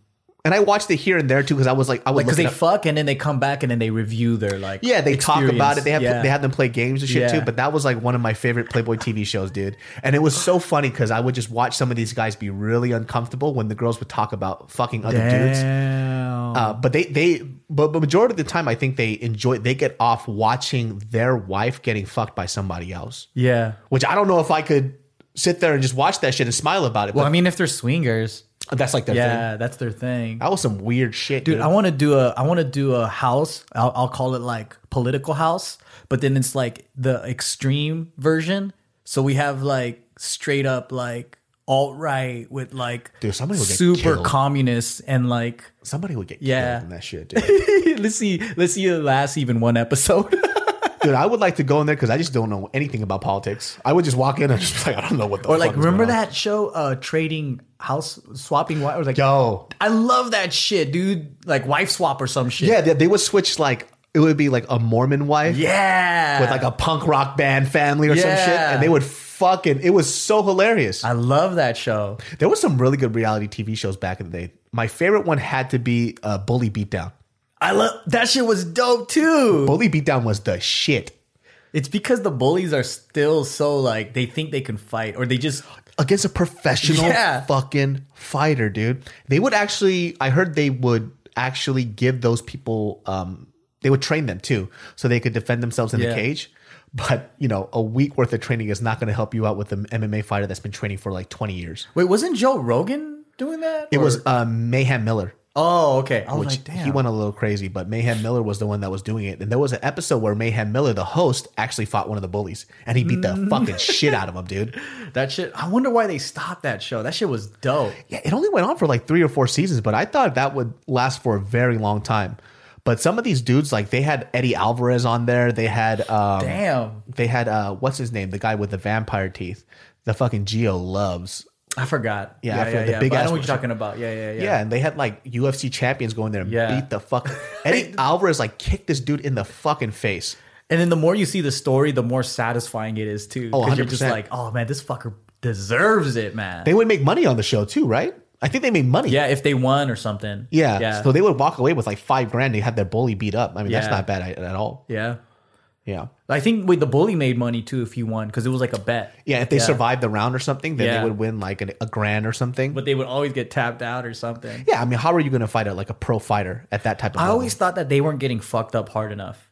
and I watched it here and there too because I was like, I was
because they
up-
fuck and then they come back and then they review their like
Yeah, they talk about it. They have
experience.
they have them play games and shit
Yeah.
too. But that was like one of my favorite Playboy TV shows, dude. And it was so funny because I would just watch some of these guys be really uncomfortable when the girls would talk about fucking other dudes. Uh, but they they but the majority of the time I think they enjoy they get off watching their wife getting fucked by somebody else.
yeah.
Which I don't know if I could sit there and just watch that shit and smile about it.
Well, I mean, if they're swingers,
that's like their thing.
yeah, that's their thing.
That was some weird shit, dude.
Dude, I want to do a I want to do a house. I'll, I'll call it like political house, but then it's like the extreme version. So we have like straight up like alt right with like
Dude, somebody will get
super
killed.
communists and like
Somebody would get
Yeah.
killed in that shit, dude. (laughs)
let's see let's see it last even one episode. (laughs)
Dude, I would like to go in there because I just don't know anything about politics. I would just walk in and (laughs) just be like, I don't know what the
or
fuck
like
is
remember
going on.
that show uh trading house swapping wife or like
Yo,
I love that shit, dude. Like wife swap or some shit.
yeah, they, they would switch like it would be like a Mormon wife
Yeah.
with like a punk rock band family or some shit, and they would fucking. It was so hilarious.
I love that show.
there was some really good reality TV shows back in the day. My favorite one had to be uh, Bully Beatdown.
I love that shit was dope too.
Bully Beatdown was the shit.
It's because the bullies are still so like they think they can fight or they just
against a professional
Yeah.
fucking fighter, dude. They would actually I heard they would actually give those people um they would train them too, so they could defend themselves in
Yeah.
the cage. But you know, a week worth of training is not going to help you out with an MMA fighter that's been training for like twenty years.
Wait, wasn't Joe Rogan doing that?
It
Or-
was um, Mayhem Miller.
Oh, okay. I was
which
like, damn.
he went a little crazy, but Mayhem Miller was the one that was doing it. And there was an episode where Mayhem Miller, the host, actually fought one of the bullies, and he beat the
Mm.
fucking shit out of him, dude. (laughs)
that shit. I wonder why they stopped that show. That shit was dope.
Yeah, it only went on for like three or four seasons, but I thought that would last for a very long time. But some of these dudes, like they had Eddie Alvarez on there. They had, um,
Damn.
they had uh, what's his name, the guy with the vampire teeth, the fucking Geo loves.
I forgot.
Yeah,
yeah,
I forgot
yeah.
the
yeah.
big
But I know what you're talking about. Yeah, yeah, yeah.
Yeah. and they had like UFC champions going there and
Yeah.
beat the fuck. (laughs) Eddie Alvarez like kicked this dude in the fucking face.
And then the more you see the story, the more satisfying it is too.
Oh,
Because you're just like, oh man, this fucker deserves it, man.
They would make money on the show too, right? I think they made money.
yeah, if they won or something.
Yeah.
Yeah.
So they would walk away with like five grand. They had their bully beat up. I mean, that's not bad at at all.
yeah.
Yeah.
I think wait, the bully made money too if he won because it was like a bet.
Yeah. If they survived the round or something, then
Yeah.
they would win like a, a grand or something.
But they would always get tapped out or something.
yeah. I mean, how are you going to fight a, like a pro fighter at that type of
I
level?
always thought that they weren't getting fucked up hard enough.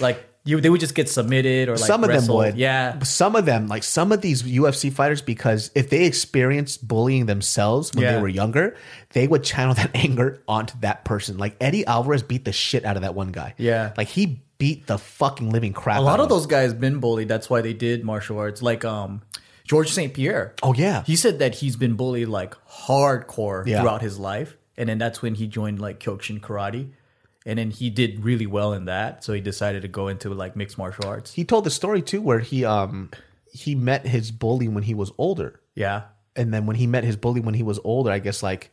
Like you, they would just get submitted or like
some of them would.
Yeah,
Some of them, like some of these UFC fighters, because if they experienced bullying themselves when
Yeah.
they were younger, they would channel that (laughs) anger onto that person. Like Eddie Alvarez beat the shit out of that one guy.
Yeah.
Like he beat the fucking living crap
a
out
lot of those guys been bullied. That's why they did martial arts. Like um, George St. Pierre.
Oh, yeah.
he said that he's been bullied like hardcore
Yeah.
throughout his life, and then that's when he joined like Kyokushin karate, and then he did really well in that. So he decided to go into like mixed martial arts.
He told the story too where he um he met his bully when he was older.
Yeah,
And then when he met his bully when he was older, I guess like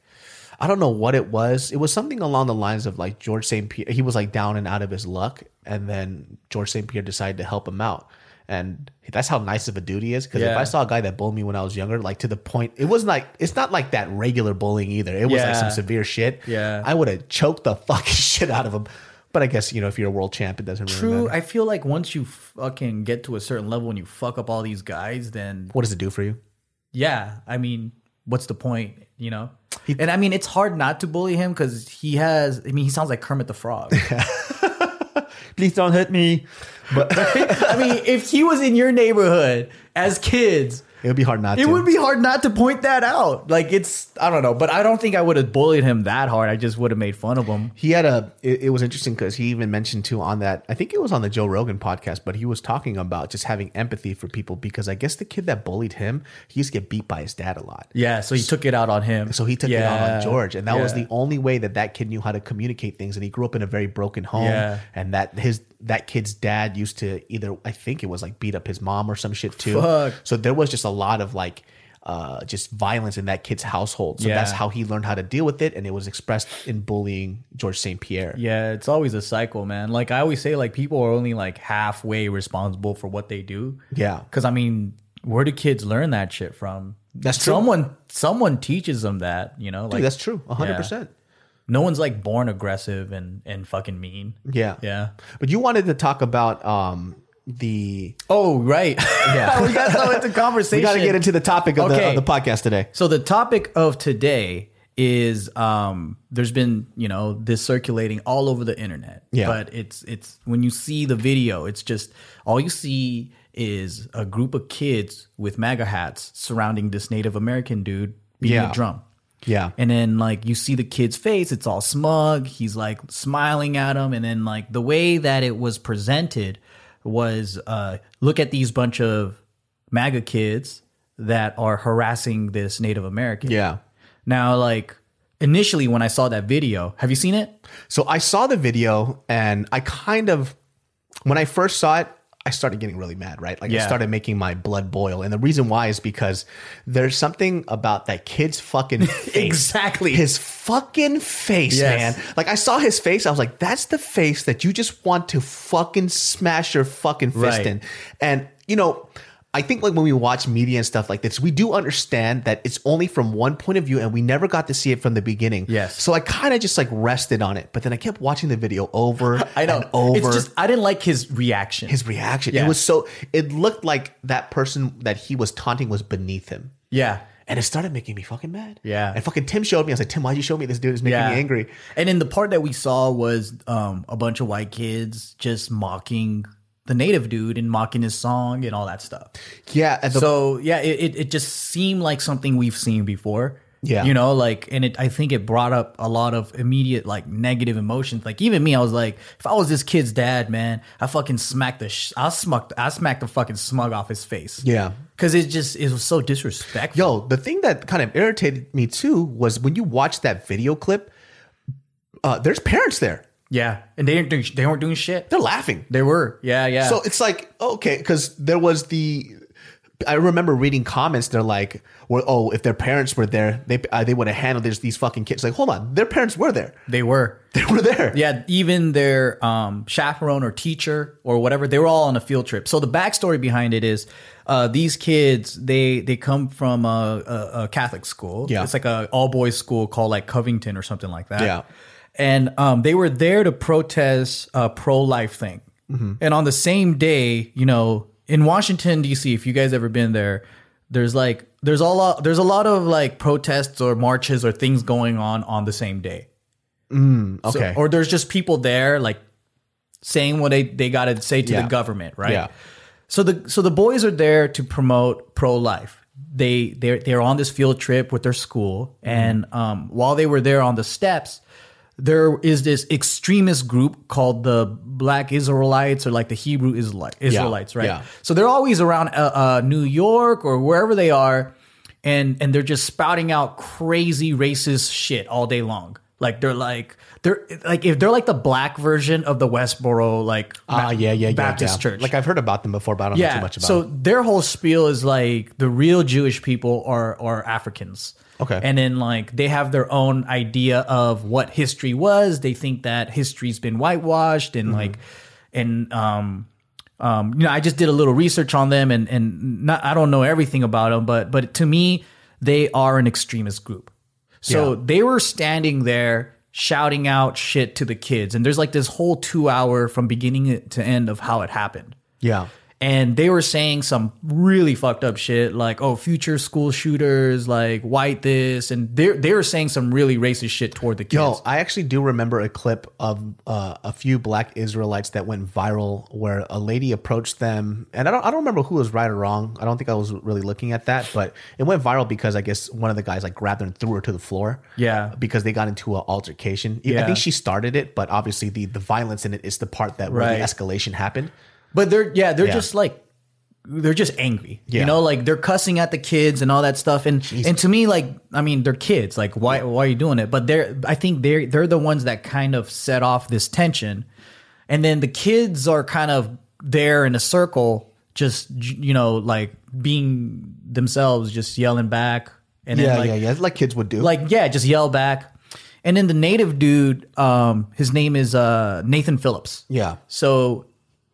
I don't know what it was. It was something along the lines of like George St. Pierre. He was like down and out of his luck, and then George St. Pierre decided to help him out. And that's how nice of a dude he is. Because if I saw a guy that bullied me when I was younger, like to the point, it wasn't like it's not like that regular bullying either. It was like some severe shit.
Yeah.
I would have choked the (laughs) fucking shit out of him. But I guess you know if you're a world champ, it doesn't really
true.
matter.
I feel like once you fucking get to a certain level and you fuck up all these guys, then
What does it do for you?
yeah, I mean, what's the point? You know. and I mean, it's hard not to bully him because he has. I mean, he sounds like Kermit the Frog. (laughs)
Please don't hurt me. But (laughs)
I mean, if he was in your neighborhood as kids,
it would be hard not
it
to.
would be hard not to point that out. Like it's, I don't know, but I don't think I would have bullied him that hard. I just would have made fun of him.
He had a. It, it was interesting because he even mentioned too on that. I think it was on the Joe Rogan podcast, but he was talking about just having empathy for people because I guess the kid that bullied him, he used to get beat by his dad a lot.
Yeah, so he took it out on him.
So he took it out on George, and that was the only way that that kid knew how to communicate things. And he grew up in a very broken home,
Yeah.
and that his that kid's dad used to either I think it was like beat up his mom or some shit too.
Fuck.
So there was just a lot of like uh, just violence in that kid's household. So
Yeah.
that's how he learned how to deal with it, and it was expressed in bullying George St. Pierre.
Yeah, it's always a cycle, man. Like I always say, like people are only like halfway responsible for what they do.
Yeah.
Because I mean, where do kids learn that shit from?
That's true.
Someone, someone teaches them that. You know, like
Dude, that's true, hundred percent.
No one's like born aggressive and and fucking mean.
Yeah,
Yeah.
But you wanted to talk about um the.
Oh right.
Yeah. (laughs)
we got to go into (laughs) conversation.
We got to get into the topic of, the, of the podcast today.
So the topic of today is um there's been, you know, this circulating all over the internet.
Yeah.
But it's it's when you see the video, it's just all you see is a group of kids with MAGA hats surrounding this Native American dude beating
Yeah.
a drum.
Yeah,
And then like you see the kid's face, it's all smug. He's like smiling at him, and then like the way that it was presented was uh look at these bunch of MAGA kids that are harassing this Native American.
yeah.
Now, like initially when I saw that video, have you seen it?
So I saw the video, and I kind of, when I first saw it, I started getting really mad. Right, like
Yeah.
it started making my blood boil, and the reason why is because there's something about that kid's fucking (laughs) face.
Exactly.
his fucking face,
Yes.
man. Like I saw his face, I was like, that's the face that you just want to fucking smash your fucking fist
Right.
in. And you know, I think like when we watch media and stuff like this, we do understand that it's only from one point of view and we never got to see it from the beginning.
Yes.
So I kind of just like rested on it, but then I kept watching the video over (laughs)
I know.
and over.
It's just I didn't like his reaction.
his reaction.
Yeah.
It was so it looked like that person that he was taunting was beneath him.
yeah.
and it started making me fucking mad.
Yeah.
and fucking Tim showed me. I was like, Tim, why'd you show me this dude? Is making
Yeah.
me angry.
And then the part that we saw was um, a bunch of white kids just mocking the native dude and mocking his song and all that stuff.
Yeah, the,
so yeah, it, it, just seemed like something we've seen before.
Yeah.
You know, like, and it, I think it brought up a lot of immediate, like, negative emotions. Like, even me, I was like, if I was this kid's dad, man, I fucking smacked the, sh- I smacked, I smacked the fucking smug off his face.
yeah.
Cause it just, it was so disrespectful.
Yo, the thing that kind of irritated me too was when you watch that video clip. Uh, there's parents there.
Yeah. And they didn't do, they weren't doing shit.
They're laughing.
They were. Yeah. Yeah.
So it's like okay, because there was the. I remember reading comments. They're like, "Well, oh, if their parents were there, they uh, they would have handled this, these fucking kids." Like, hold on, their parents were there.
they were.
They were there.
Yeah, even their um, chaperone or teacher or whatever, they were all on a field trip. So the backstory behind it is uh, these kids they they come from a, a, a Catholic school.
Yeah.
it's like a all boys school called like Covington or something like that.
Yeah.
And um, they were there to protest a pro life thing.
Mm-hmm.
And on the same day, you know, in Washington D.C., if you guys ever been there, there's like there's a lot there's a lot of like protests or marches or things going on on the same day. So-
Okay.
or there's just people there like saying what they, they got to say to
Yeah.
the government, right?
Yeah.
So the so the boys are there to promote pro life. They they're they're on this field trip with their school, and um, while they were there on the steps, there is this extremist group called the Black Israelites or like the Hebrew Israelite, Israelites, right?
yeah.
So they're always around uh, uh, New York or wherever they are, and and they're just spouting out crazy racist shit all day long. Like they're like they're like if they're like the black version of the Westboro like
Ah, yeah, yeah, yeah.
Baptist
yeah.
church.
Like I've heard about them before, but I don't know too much about
so
them.
their whole spiel is like the real Jewish people are are Africans.
Okay.
And then like they have their own idea of what history was. They think that history's been whitewashed and like and um um you know I just did a little research on them and and not I don't know everything about them but but to me they are an extremist group. So
Yeah.
they were standing there shouting out shit to the kids and there's like this whole 2 hour from beginning to end of how it happened
Yeah.
And they were saying some really fucked up shit like oh future school shooters like white this and they they were saying some really racist shit toward the kids
Yo, I actually do remember a clip of uh, a few black Israelites that went viral where a lady approached them, and I don't, I don't remember who was right or wrong. I don't think I was really looking at that, but it went viral because I guess one of the guys like grabbed her and threw her to the floor.
Yeah.
because they got into an altercation.
Yeah.
I think she started it, but obviously the the violence in it is the part that where
Right.
the escalation happened.
But they're yeah they're
Yeah.
just like they're just angry
Yeah.
you know? Like they're cussing at the kids and all that stuff. And and to me like i mean they're kids. Like why why are you doing it? But they're i think they're they're the ones that kind of set off this tension. And then the kids are kind of there in a circle just you know like being themselves just yelling back. And
Yeah,
then like,
yeah, yeah, like kids would do.
like yeah just yell back. And then the native dude um his name is uh nathan phillips.
Yeah,
so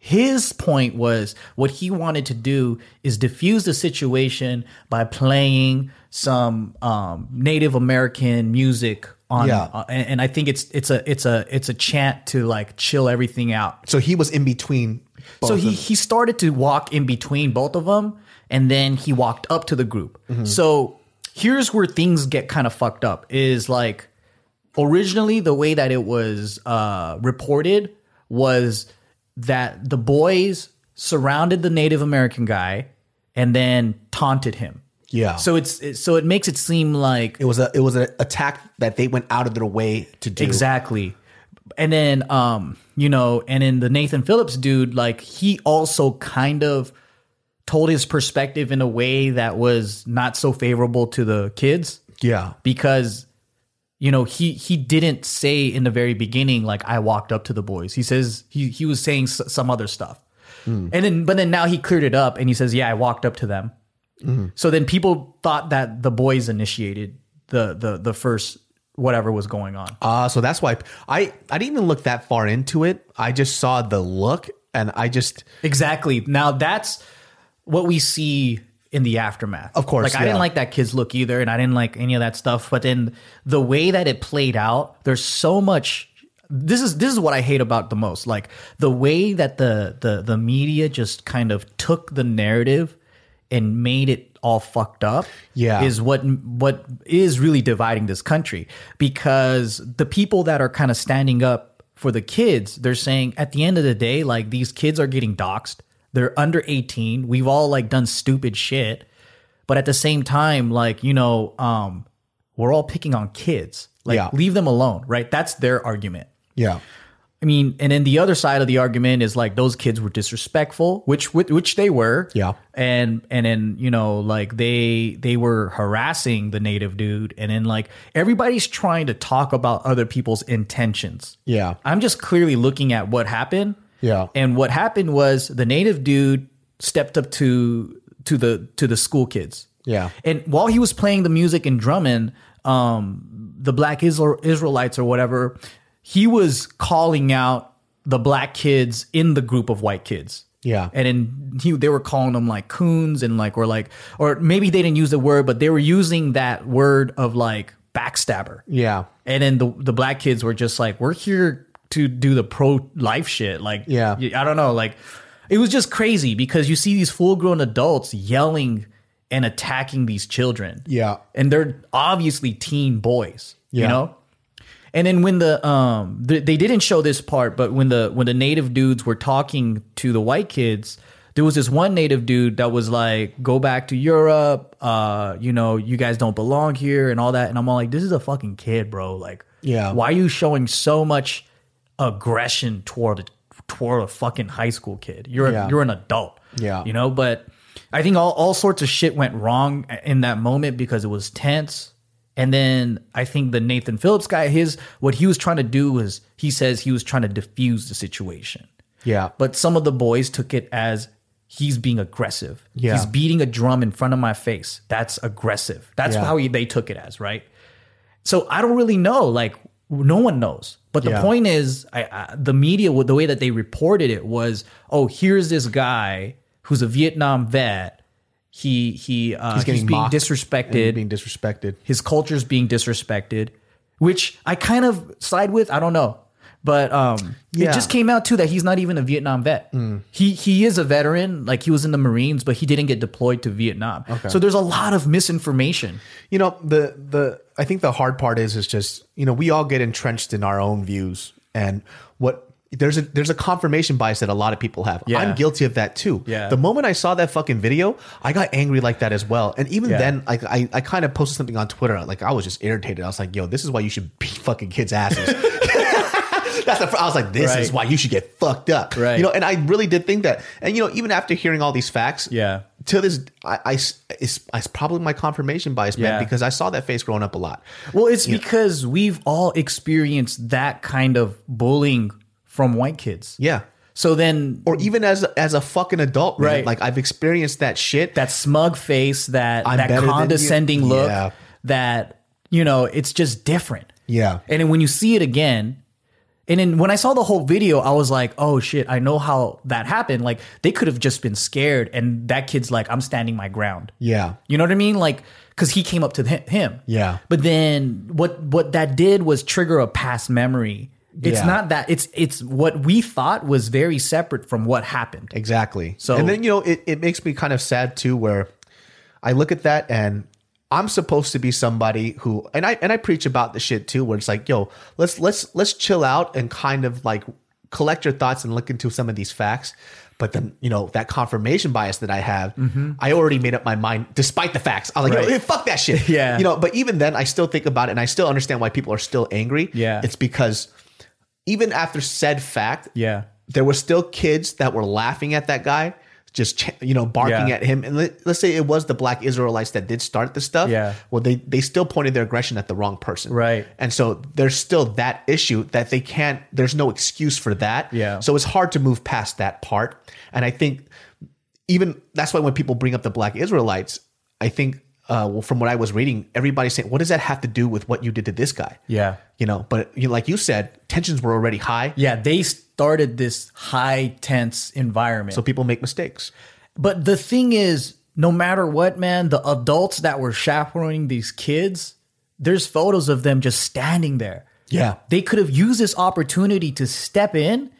his point was what he wanted to do is diffuse the situation by playing some um, Native American music on,
Yeah.
uh, and, and I think it's it's a it's a it's a chant to like chill everything out.
so he was in between. Both
so he he started to walk in between both of them, and then he walked up to the group.
Mm-hmm.
So here's where things get kind of fucked up. Is like originally the way that it was uh, reported was that the boys surrounded the Native American guy and then taunted him.
yeah.
So it's it, so it makes it seem like
it was a it was an attack that they went out of their way to do.
Exactly. And then um, you know, and then the Nathan Phillips dude, like he also kind of told his perspective in a way that was not so favorable to the kids
Yeah,
because you know, he he didn't say in the very beginning like I walked up to the boys. He says he he was saying s- some other stuff. And then but then now he cleared it up and he says, "Yeah, I walked up to them." So then people thought that the boys initiated the the the first whatever was going on.
Uh, so that's why I I didn't even look that far into it. I just saw the look, and I just
Exactly. Now that's what we see in the aftermath.
Of course,
Like I didn't like that kid's look either, and I didn't like any of that stuff. But then the way that it played out, there's so much this is this is what I hate about the most. Like the way that the the the media just kind of took the narrative and made it all fucked up
Yeah.
is what what is really dividing this country because the people that are kind of standing up for the kids they're saying at the end of the day like these kids are getting doxxed they're under 18 we've all like done stupid shit but at the same time like you know um we're all picking on kids like
Yeah.
leave them alone right that's their argument
Yeah.
I mean, and then the other side of the argument is like those kids were disrespectful, which which, which they were.
Yeah.
And and then you know like they they were harassing the native dude, and then like everybody's trying to talk about other people's intentions.
Yeah.
I'm just clearly looking at what happened.
Yeah.
And what happened was the native dude stepped up to to the to the school kids.
Yeah.
And while he was playing the music and drumming, um, the black Isra- Israelites or whatever, he was calling out the black kids in the group of white kids.
Yeah.
And then he, they were calling them like coons and like, or like, or maybe they didn't use the word, but they were using that word of like backstabber.
Yeah.
And then the the black kids were just like, we're here to do the pro life shit. Like,
Yeah.
I don't know. Like, it was just crazy because you see these full grown adults yelling and attacking these children.
Yeah.
And they're obviously teen boys, you know? And then when the um the, they didn't show this part, but when the when the native dudes were talking to the white kids, there was this one native dude that was like, "Go back to Europe. Uh, you know, you guys don't belong here and all that." And I'm all like, "This is a fucking kid, bro. Like,
Yeah.
why are you showing so much aggression toward a, toward a fucking high school kid? You're
Yeah.
a, you're an adult.
Yeah.
you know." But I think all all sorts of shit went wrong in that moment because it was tense. And then I think the Nathan Phillips guy, his what he was trying to do was he says he was trying to diffuse the situation.
Yeah.
But some of the boys took it as he's being aggressive.
Yeah.
He's beating a drum in front of my face. That's aggressive. That's
Yeah.
how he, they took it as, right? So I don't really know. Like no one knows. But the
Yeah.
point is, I, I, the media, the way that they reported it was, oh, here's this guy who's a Vietnam vet. He he uh, he's,
getting
being disrespected
being disrespected.
his culture's being disrespected, which I kind of side with. I don't know, but um,
Yeah.
it just came out too that he's not even a Vietnam vet. He he is a veteran, like he was in the Marines, but he didn't get deployed to Vietnam. So there's a lot of misinformation.
You know, the the I think the hard part is is just, you know, we all get entrenched in our own views and what there's a there's a confirmation bias that a lot of people have.
Yeah.
I'm guilty of that too.
Yeah.
The moment I saw that fucking video, I got angry like that as well. And even
Yeah.
then, like I, I kind of posted something on Twitter. Like I was just irritated. I was like, yo, this is why you should beat fucking kids' asses. (laughs) That's the, I was like, this is why you should get fucked up.
Right.
You know, and I really did think that. And you know, even after hearing all these facts,
Yeah.
to this, I, I it's, it's probably my confirmation bias, man,
Yeah.
because I saw that face growing up a lot.
Well, it's because we've all experienced that kind of bullying from white kids.
Yeah.
So then
Or even as as a fucking adult, man,
Right.
like I've experienced that shit.
that smug face, that
I'm
that
you.
condescending look,
Yeah.
that you know, it's just different.
Yeah.
And then when you see it again, and then when I saw the whole video, I was like, oh shit, I know how that happened. Like they could have just been scared, and that kid's like, I'm standing my ground.
yeah.
You know what I mean? Like, because he came up to him.
Yeah.
But then what what that did was trigger a past memory. It's
Yeah.
not that it's it's what we thought was very separate from what happened.
Exactly.
So-
and then you know it, it makes me kind of sad too, where I look at that and I'm supposed to be somebody who and I and I preach about the shit too, where it's like, yo, let's let's let's chill out and kind of like collect your thoughts and look into some of these facts. But then, you know, that confirmation bias that I have, I already made up my mind despite the facts. I was like,
Mm-hmm. Right.
yo, hey, fuck that shit. (laughs)
Yeah.
You know, but even then I still think about it and I still understand why people are still angry.
Yeah.
It's because even after said fact,
Yeah.
there were still kids that were laughing at that guy, just ch- you know barking
Yeah.
at him. And let, us say it was the black Israelites that did start the stuff.
Yeah.
Well, they they still pointed their aggression at the wrong person.
Right.
And so there's still that issue that they can't. There's no excuse for that.
Yeah.
So it's hard to move past that part. And I think even that's why when people bring up the black Israelites, I think. Uh, well, from what I was reading, everybody's saying, "What does that have to do with what you did to this guy?"
Yeah.
you know. But you know, like you said, tensions were already high,
Yeah, they started this high tense environment.
so people make mistakes.
But the thing is, no matter what, man, the adults that were chaperoning these kids, there's photos of them just standing there.
Yeah.
They could have used this opportunity to step in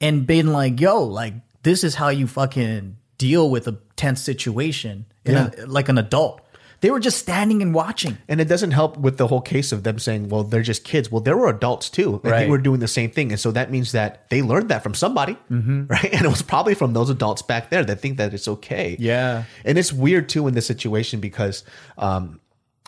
and been like, yo, like, this is how you fucking deal with a tense situation in a, like an adult. They were just standing and watching.
And it doesn't help with the whole case of them saying, well, they're just kids. Well, there were adults too. And they were doing the same thing. And so that means that they learned that from somebody, (laughs) right? And it was probably from those adults back there that think that it's okay.
Yeah.
And it's weird too in this situation because um,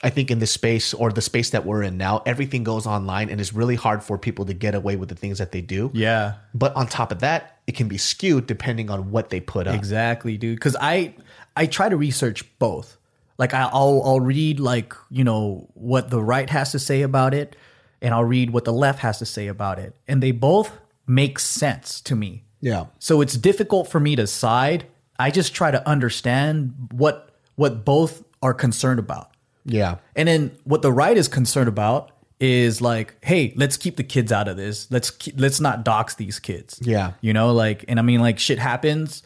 I think in this space or the space that we're in now, everything goes online and it's really hard for people to get away with the things that they do.
Yeah.
But on top of that, it can be skewed depending on what they put up.
Exactly, dude. Because I I try to research both. Like I- I'll I'll read like you know what the right has to say about it, and I'll read what the left has to say about it, and they both make sense to me.
Yeah.
So it's difficult for me to side. I just try to understand what what both are concerned about.
Yeah.
And then what the right is concerned about is like, hey, let's keep the kids out of this. Let's keep, let's not dox these kids.
Yeah.
You know, like and I mean like shit happens,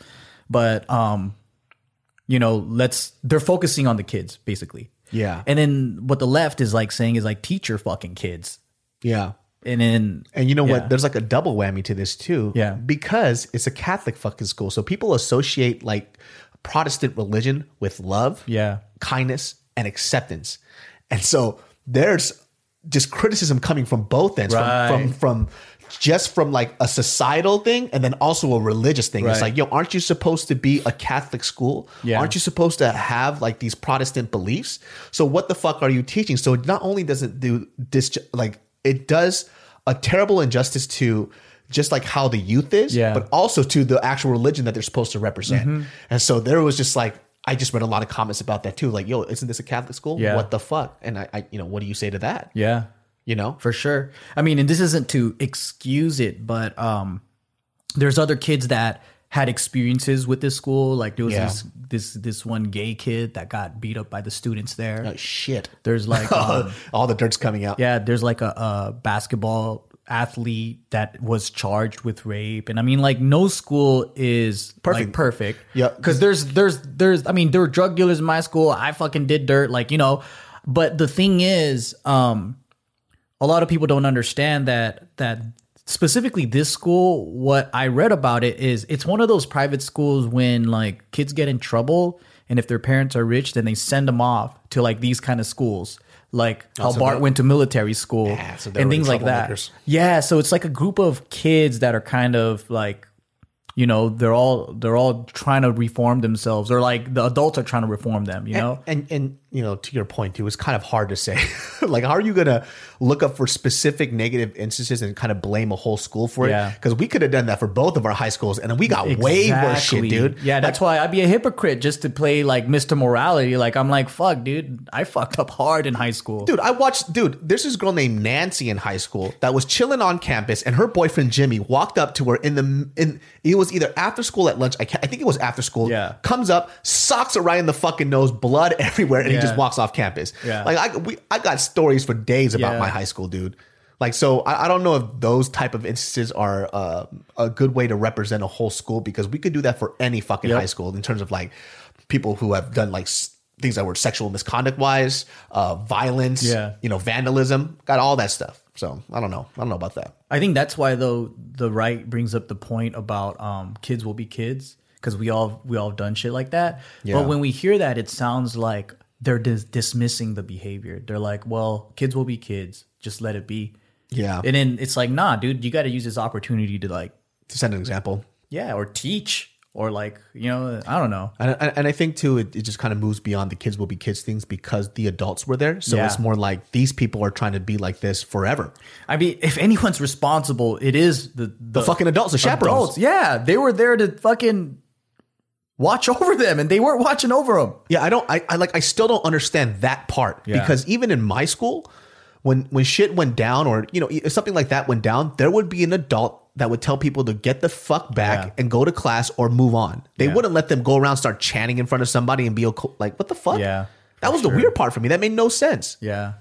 but um you know, let's they're focusing on the kids basically.
Yeah.
And then what the left is like saying is like teach your fucking kids.
Yeah.
And then
And you know
Yeah.
what? There's like a double whammy to this too.
Yeah.
Because it's a Catholic fucking school. So people associate like Protestant religion with love,
Yeah.
kindness, and acceptance. And so there's just criticism coming from both ends.
Right.
From, from from just from like a societal thing and then also a religious thing. It's like, yo, aren't you supposed to be a Catholic school?
Yeah.
Aren't you supposed to have like these Protestant beliefs? So what the fuck are you teaching? So not only does it do this, like it does a terrible injustice to just like how the youth is,
Yeah.
but also to the actual religion that they're supposed to represent.
Mm-hmm.
And so there was just like I just read a lot of comments about that too. Like, yo, isn't this a Catholic school?
Yeah.
What the fuck? And I, I, you know, what do you say to that?
Yeah.
You know,
For sure. I mean, and this isn't to excuse it, but um there's other kids that had experiences with this school. Like there was
Yeah.
this this this one gay kid that got beat up by the students there.
Oh, shit.
There's (laughs) like um,
All the dirt's coming out.
yeah, there's like a, a basketball athlete that was charged with rape, and I mean, like no school is perfect. perfect.
Yeah.
because there's there's there's I mean, there were drug dealers in my school. I fucking did dirt, like you know. But the thing is, um, a lot of people don't understand that that specifically this school. What I read about it is it's one of those private schools when like kids get in trouble, and if their parents are rich, then they send them off to like these kind of schools. Like how
so
Bart went to military school
Yeah, so
and things like that. Yeah, so it's like a group of kids that are kind of like you know, they're all they're all trying to reform themselves or like the adults are trying to reform them, you know?
and and you know to your point too it's kind of hard to say (laughs) like how are you gonna look up for specific negative instances and kind of blame a whole school for it
Yeah.
because we could have done that for both of our high schools and we got way worse shit dude
Yeah, that's why I'd be a hypocrite just to play like Mr. Morality. Like I'm like, fuck, dude, I fucked up hard in high school.
Dude, I watched. Dude, there's this girl named Nancy in high school that was chilling on campus, and her boyfriend Jimmy walked up to her in the in. It was either after school at lunch. I, can't, I think it was after school.
Yeah.
comes up, socks her right in the fucking nose, blood (laughs) everywhere, and he
Yeah.
just walks off campus.
Yeah.
like I we I got stories for days about
Yeah.
my high school, dude. Like so, I, I don't know if those type of instances are uh, a good way to represent a whole school because we could do that for any fucking
Yep.
high school in terms of like people who have done like things that were sexual misconduct wise, uh, violence,
Yeah.
you know, vandalism, got all that stuff. So I don't know. I don't know about that.
I think that's why though the right brings up the point about um, kids will be kids because we all we all done shit like that.
Yeah.
But when we hear that, it sounds like they're dis- dismissing the behavior. They're like, "Well, kids will be kids. Just let it be."
Yeah.
And then it's like, "Nah, dude, you got to use this opportunity to like,
to send an example.
yeah, or teach or like, you know, I don't know."
And, and I think too, it, it just kind of moves beyond the kids will be kids things because the adults were there. So
Yeah.
it's more like these people are trying to be like this forever.
I mean, if anyone's responsible, it is the
The fucking adults, the chaperones.
adults. Yeah, they were there to fucking watch (laughs) over them, and they weren't watching over them.
Yeah, I don't. I, I like. I still don't understand that part
Yeah.
because even in my school, when when shit went down or you know if something like that went down, there would be an adult that would tell people to get the fuck back
Yeah.
and go to class or move on. They
Yeah.
wouldn't let them go around start chanting in front of somebody and be like, "What the fuck?"
Yeah,
that was the weird part for me. That made no sense.
Yeah.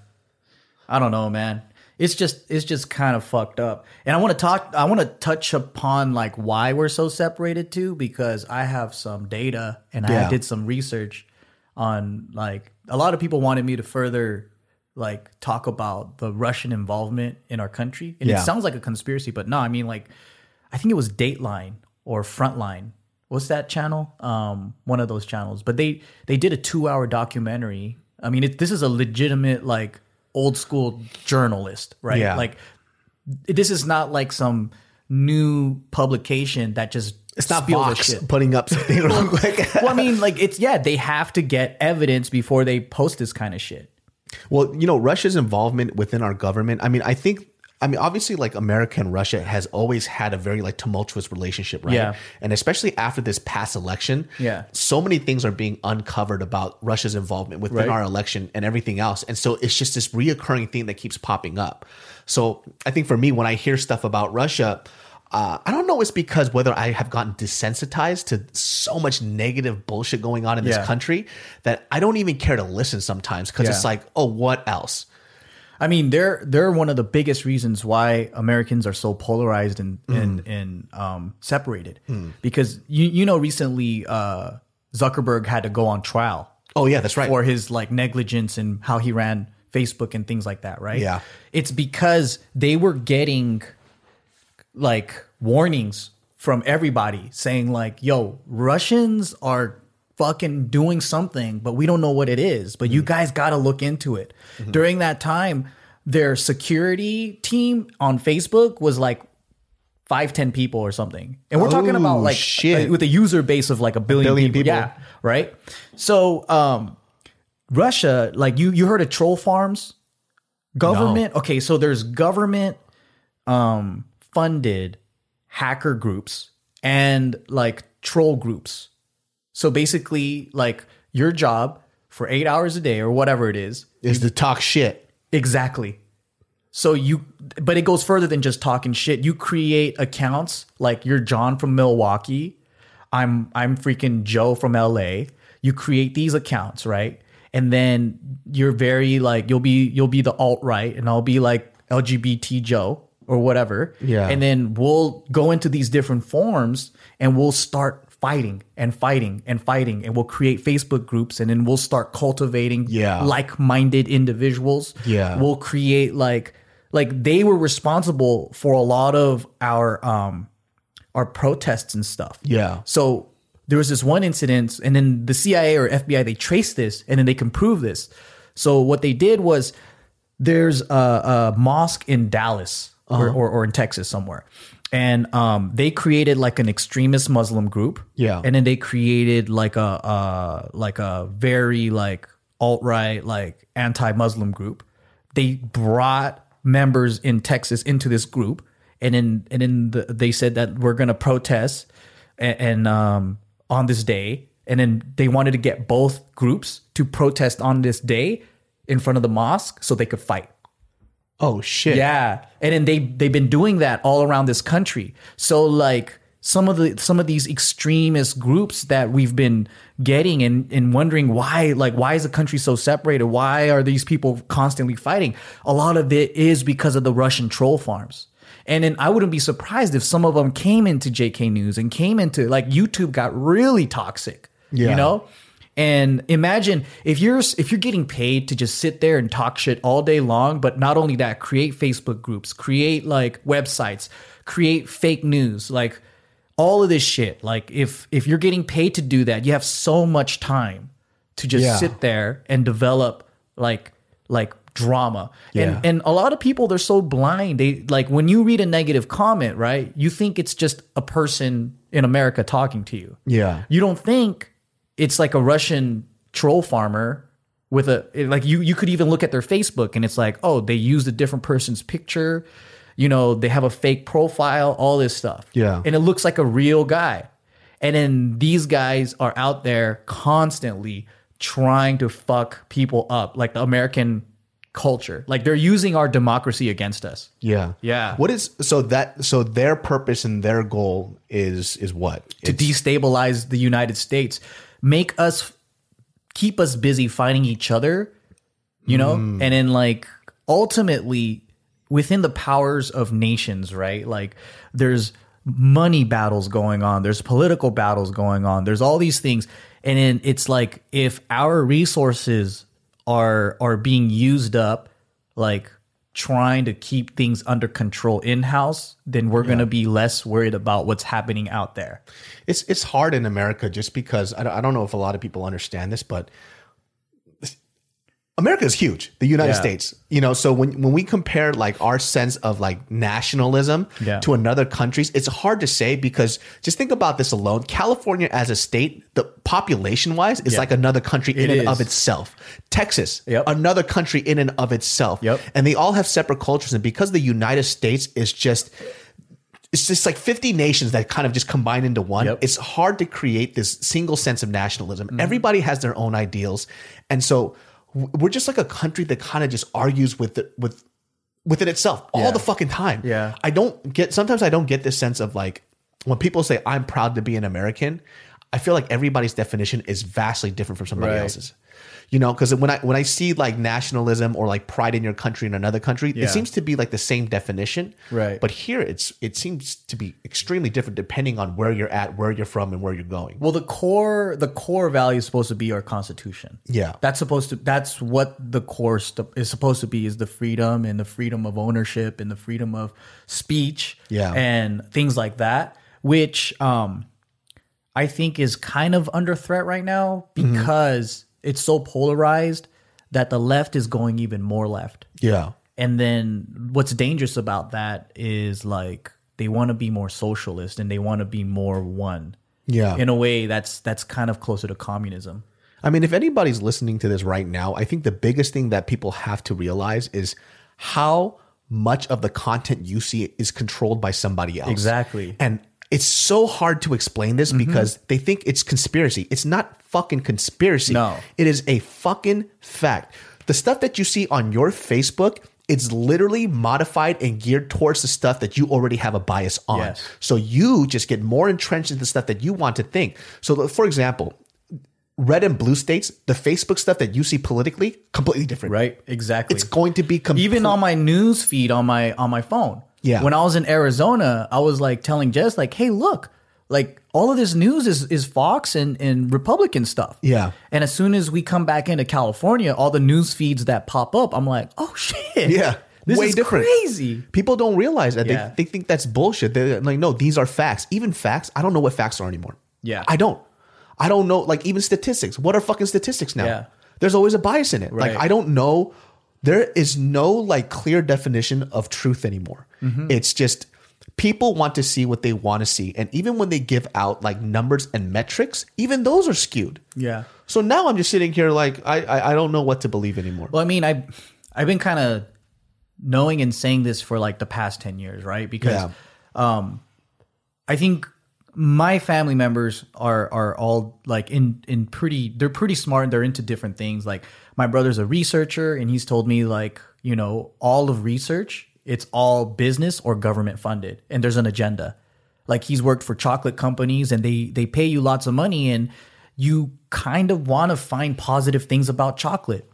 I don't know, man. It's just it's just kind of fucked up. And I want to talk I want to touch upon like why we're so separated too because I have some data and
Yeah.
I did some research on like a lot of people wanted me to further like talk about the Russian involvement in our country. And
Yeah.
it sounds like a conspiracy, but no, I mean like I think it was Dateline or Frontline what's that channel? Um, one of those channels. But they they did a two hour documentary. I mean, it, this is a legitimate like old school journalist, right?
Yeah.
Like this is not like some new publication that just
It's not Vox putting up something real quick. (laughs)
well, I mean, like it's yeah, they have to get evidence before they post this kind of shit.
Well, you know, Russia's involvement within our government. I mean, I think. I mean, obviously, like America and Russia has always had a very like tumultuous relationship, right?
Yeah.
And especially after this past election,
Yeah.
so many things are being uncovered about Russia's involvement within
Right.
our election and everything else. And so it's just this reoccurring thing that keeps popping up. So I think for me, when I hear stuff about Russia, uh, I don't know. It's because whether I have gotten desensitized to so much negative bullshit going on in this
Yeah.
country that I don't even care to listen sometimes because it's like, oh, what else?
I mean, they're they're one of the biggest reasons why Americans are so polarized and and and um, separated. Because you you know recently uh, Zuckerberg had to go on trial
Oh yeah, that's right.
for his like negligence and how he ran Facebook and things like that, right?
Yeah.
It's because they were getting like warnings from everybody saying like, "Yo, Russians are fucking doing something, but we don't know what it is, but you guys got to look into it." During that time, their security team on Facebook was like five, ten people or something. And we're talking
Oh,
about like
shit.
uh, with a user base of like a billion,
billion
people.
people.
Yeah. Right. So um Russia, like you you heard of troll farms? Government. Okay, so there's government um funded hacker groups and like troll groups. So basically, like your job for eight hours a day or whatever it is,
is to talk shit.
Exactly. So you, but it goes further than just talking shit. You create accounts like you're John from Milwaukee. I'm I'm freaking Joe from LA. You create these accounts, right? And then you're very like you'll be you'll be the alt right, and I'll be like LGBT Joe or whatever.
Yeah.
And then we'll go into these different forms and we'll start fighting and fighting and fighting, and we'll create Facebook groups, and then we'll start cultivating
Yeah.
like-minded individuals.
Yeah.
We'll create like like they were responsible for a lot of our um our protests and stuff.
Yeah.
So there was this one incident, and then the CIA or FBI they traced this, and then they can prove this. So what they did was there's a, a mosque in Dallas or, or, or in Texas somewhere, and um, they created like an extremist Muslim group.
Yeah.
and then they created like a uh, like a very like alt right like anti Muslim group. They brought members in Texas into this group, and then and then the, they said that we're gonna protest and, and um, on this day, and then they wanted to get both groups to protest on this day in front of the mosque so they could fight.
Oh shit.
Yeah, and then they they've been doing that all around this country. So like some of the some of these extremist groups that we've been getting and and wondering why like why is the country so separated? Why are these people constantly fighting? A lot of it is because of the Russian troll farms. And then I wouldn't be surprised if some of them came into JK News and came into like YouTube got really toxic.
Yeah.
You know? And imagine if you're if you're getting paid to just sit there and talk shit all day long, but not only that, create Facebook groups, create like websites, create fake news, like all of this shit. Like if if you're getting paid to do that, you have so much time to just
Yeah.
sit there and develop like like drama.
Yeah.
And and a lot of people they're so blind. They like when you read a negative comment, right? You think it's just a person in America talking to you.
Yeah.
You don't think it's like a Russian troll farmer with a like you you could even look at their Facebook and it's like, oh, they used a different person's picture. You know, they have a fake profile, all this stuff.
Yeah.
And it looks like a real guy. And then these guys are out there constantly trying to fuck people up, like the American culture. Like they're using our democracy against us.
Yeah.
Yeah.
What is so that so their purpose and their goal is is what?
to destabilize the United States, make us keep us busy fighting each other, you know, mm. and then like ultimately within the powers of nations, right? Like there's money battles going on, there's political battles going on, there's all these things, and then it's like if our resources are are being used up, like trying to keep things under control in house, then we're going to be less worried about what's happening out there.
It's it's hard in America just because I don't, I don't know if a lot of people understand this, but America is huge. The United
Yeah.
States, you know. So when when we compare like our sense of like nationalism
Yeah.
to another countries, it's hard to say because just think about this alone. California as a state, the population wise, is
Yeah.
like another country in
It
and of itself. Texas,
Yep.
another country in and of itself.
Yep.
And they all have separate cultures, and because the United States is just it's just like 50 nations that kind of just combine into one.
Yep.
It's hard to create this single sense of nationalism.
Mm-hmm.
Everybody has their own ideals. And so we're just like a country that kind of just argues with it, with within itself all
Yeah.
the fucking time.
Yeah.
I don't get sometimes I don't get this sense of like when people say I'm proud to be an American, I feel like everybody's definition is vastly different from somebody
Right.
else's. You know, because when I when I see like nationalism or like pride in your country in another country,
Yeah.
it seems to be like the same definition.
Right.
But here it's it seems to be extremely different depending on where you're at, where you're from, and where you're going.
Well, the core the core value is supposed to be our constitution.
Yeah.
That's supposed to that's what the core st- is supposed to be is the freedom and the freedom of ownership and the freedom of speech
Yeah.
and things like that, which um I think is kind of under threat right now
Mm-hmm.
because it's so polarized that the left is going even more left.
Yeah.
And then what's dangerous about that is like they want to be more socialist and they want to be more one.
Yeah.
In a way that's that's kind of closer to communism.
I mean, if anybody's listening to this right now, I think the biggest thing that people have to realize is how much of the content you see is controlled by somebody else.
Exactly.
And it's so hard to explain this
Mm-hmm.
because they think it's conspiracy. It's not fucking conspiracy.
No.
It is a fucking fact. The stuff that you see on your Facebook, it's literally modified and geared towards the stuff that you already have a bias on.
Yes.
So you just get more entrenched in the stuff that you want to think. So, for example, red and blue states, the Facebook stuff that you see politically, completely different.
Right? Exactly.
It's going to be
even on my news feed on my on my phone.
Yeah.
When I was in Arizona, I was like telling Jess, like, hey, look, like all of this news is is Fox and, and Republican stuff.
Yeah.
And as soon as we come back into California, all the news feeds that pop up, I'm like, oh shit.
Yeah.
This
way
is
different.
crazy.
People don't realize that.
Yeah.
They, they think that's bullshit. They're like, no, these are facts. Even facts, I don't know what facts are anymore.
Yeah.
I don't. I don't know, like, even statistics. What are fucking statistics now?
Yeah.
There's always a bias in it. Like, I don't know. There is no, like, clear definition of truth anymore.
Mm-hmm.
It's just people want to see what they want to see. And even when they give out, like, numbers and metrics, even those are skewed.
Yeah.
So now I'm just sitting here, like, I, I, I don't know what to believe anymore.
Well, I mean, I I've been kind of knowing and saying this for like the past 10 years, right? Because
Yeah.
um I think my family members are are all like in in pretty they're pretty smart and they're into different things like my brother's a researcher and he's told me like you know all of research it's all business or government funded and there's an agenda. Like he's worked for chocolate companies and they they pay you lots of money and you kind of want to find positive things about chocolate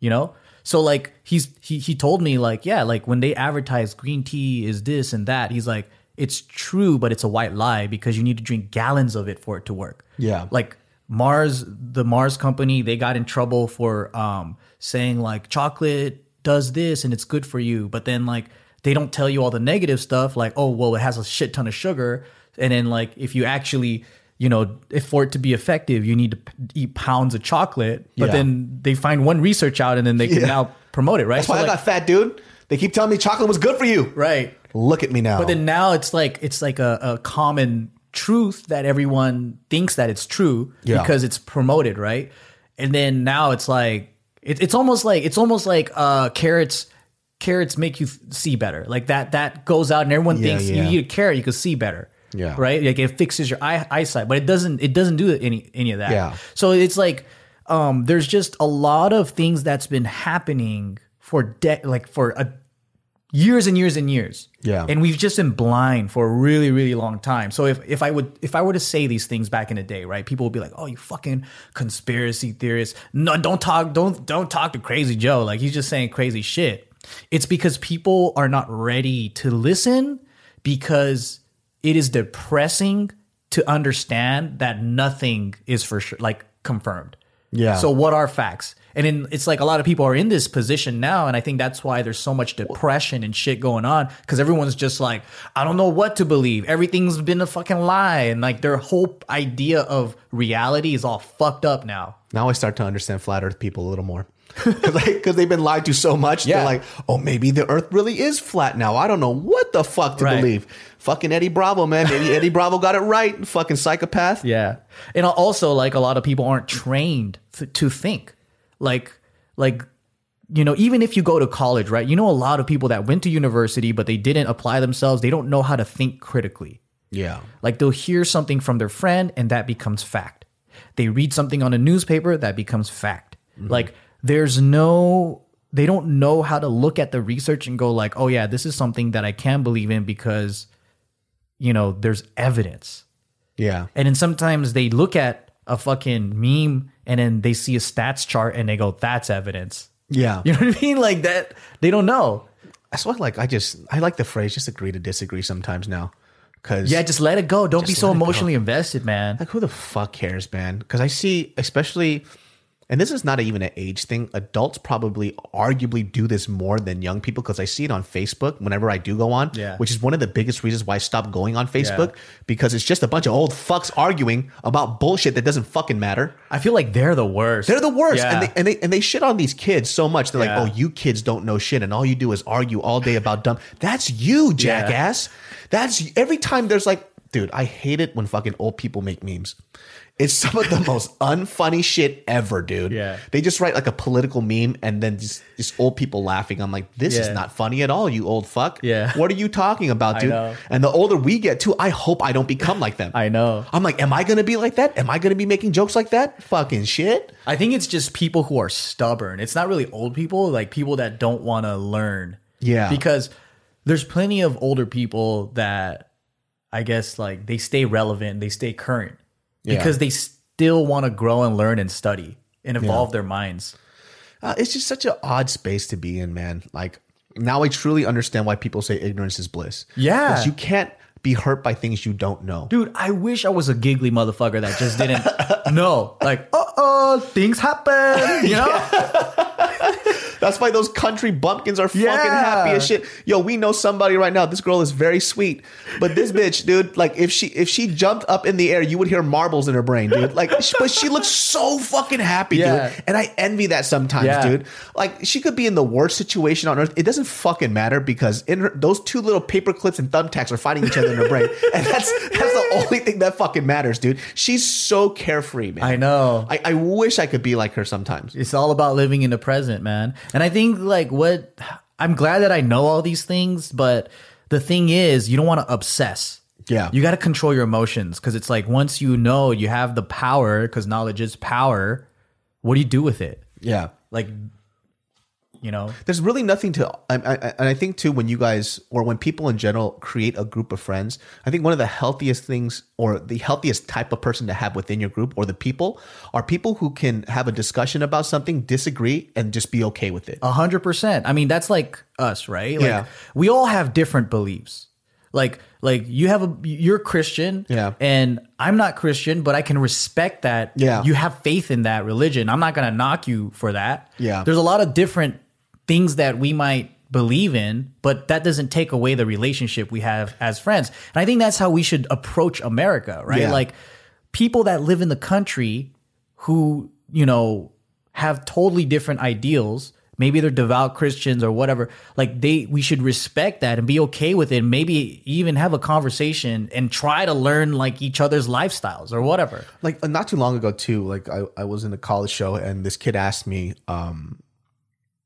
you know? So like he's he he told me like yeah like when they advertise green tea is this and that he's like it's true but it's a white lie because you need to drink gallons of it for it to work.
Yeah.
like mars the mars company they got in trouble for um saying like chocolate does this and it's good for you but then like they don't tell you all the negative stuff like oh well it has a shit ton of sugar and then like if you actually you know if for it to be effective you need to p- eat pounds of chocolate but
Yeah.
then they find one research out and then they can
Yeah.
now promote it right
That's why
So,
I got fat, dude. They keep telling me chocolate was good for you.
right
Look at me now.
but then now it's like it's like a, a common truth that everyone thinks that it's true
Yeah.
because it's promoted, right? And then now it's like it, it's almost like it's almost like uh carrots carrots make you see better. Like that that goes out and everyone
Yeah,
thinks
yeah.
you eat a carrot you can see better.
Yeah.
Right? Like it fixes your eye, eyesight, but it doesn't it doesn't do any any of that.
Yeah.
So it's like um there's just a lot of things that's been happening for de- like for a years and years and years.
Yeah.
And we've just been blind for a really, really long time. So if, if I would if I were to say these things back in the day, right, people would be like, Oh, you fucking conspiracy theorist. No, don't talk, don't don't talk to crazy Joe. Like he's just saying crazy shit. It's because people are not ready to listen because it is depressing to understand that nothing is for sure like confirmed.
Yeah.
So what are facts? And in, it's like a lot of people are in this position now, and I think that's why there's so much depression and shit going on because everyone's just like, I don't know what to believe. Everything's been a fucking lie, and like their whole idea of reality is all fucked up now.
Now I start to understand flat Earth people a little more. (laughs) Because they've been lied to so much.
Yeah.
They're like, oh, maybe the Earth really is flat now. I don't know what the fuck to
Right.
believe. Fucking Eddie Bravo, man. Maybe Eddie Bravo got it right. Fucking psychopath.
Yeah. And also like a lot of people aren't trained to think. Like like you know, even if you go to college, right? You know a lot of people that went to university but they didn't apply themselves. They don't know how to think critically.
Yeah.
Like they'll hear something from their friend and that becomes fact. They read something on a newspaper that becomes fact. Mm-hmm. Like there's no they don't know how to look at the research and go like, "Oh yeah, this is something that I can believe in because you know, there's evidence."
Yeah.
And then sometimes they look at a fucking meme and then they see a stats chart and they go, "That's evidence."
Yeah.
You know what I mean? Like that they don't know.
That's why, like, I just, I like the phrase just agree to disagree sometimes now. Because,
Yeah, just let it go. Don't be so
go.
emotionally invested, man.
like, who the fuck cares, man? Because I see, especially, and this is not even an age thing. Adults probably arguably do this more than young people because I see it on Facebook whenever I do go on,
Yeah.
which is one of the biggest reasons why I stopped going on Facebook because it's just a bunch of old fucks arguing about bullshit that doesn't fucking matter.
I feel like they're the worst.
They're the worst,
Yeah.
and they and they and they shit on these kids so much. They're
Yeah.
like, "Oh, you kids don't know shit, and all you do is argue all day about dumb." That's you, jackass. That's every time there's like, dude, I hate it when fucking old people make memes. It's some of the (laughs) most unfunny shit ever, dude.
Yeah.
they just write like a political meme, and then just, just old people laughing. I'm like, this is not funny at all, you old fuck.
Yeah.
what are you talking about, dude?
know.
And the older we get, too, I hope I don't become like them. (laughs)
I know.
I'm like, am I gonna be like that? Am I gonna be making jokes like that? Fucking shit.
I think it's just people who are stubborn. It's not really old people, like people that don't want to learn.
Yeah.
Because there's plenty of older people that I guess like they stay relevant, they stay current
Yeah.
because they still want to grow and learn and study and evolve their minds.
Uh, it's just such an odd space to be in, man. Like now, I truly understand why people say ignorance is bliss.
Yeah.
because you can't be hurt by things you don't know.
Dude, I wish I was a giggly motherfucker that just didn't (laughs) know. Like, uh oh, things happen. You know? (laughs)
That's why those country bumpkins are fucking happy as shit. Yo, we know somebody right now. This girl is very sweet, but this (laughs) bitch, dude, like if she if she jumped up in the air, you would hear marbles in her brain, dude. Like, but she looks so fucking happy,
Yeah.
dude. And I envy that sometimes,
Yeah.
dude. Like, she could be in the worst situation on earth. It doesn't fucking matter because in her those two little paper clips and thumbtacks are fighting each other in her brain, (laughs) and that's that's the only thing that fucking matters, dude. She's so carefree, man.
I know.
I, I wish I could be like her sometimes.
It's all about living in the present, man. And I think like what I'm glad that I know all these things, but the thing is, you don't want to obsess.
Yeah.
You got to control your emotions because it's like once you know you have the power, because knowledge is power. What do you do with it?
Yeah.
Like, you know,
there's really nothing to I, I, and i think too when you guys or when people in general create a group of friends i think one of the healthiest things or the healthiest type of person to have within your group or the people are people who can have a discussion about something disagree and just be okay with it
a hundred percent. I mean, that's like us, right? Like,
Yeah.
We all have different beliefs. Like, like you have a you're Christian,
Yeah.
and I'm not Christian, but I can respect that.
Yeah.
you have faith in that religion. I'm not gonna knock you for that.
Yeah.
there's a lot of different things that we might believe in, but that doesn't take away the relationship we have as friends. And I think that's how we should approach America, right?
Yeah.
Like people that live in the country who, you know, have totally different ideals. Maybe they're devout Christians or whatever. Like they we should respect that and be okay with it. Maybe even have a conversation and try to learn like each other's lifestyles or whatever.
like uh, not too long ago too like i, I was in a college show and this kid asked me um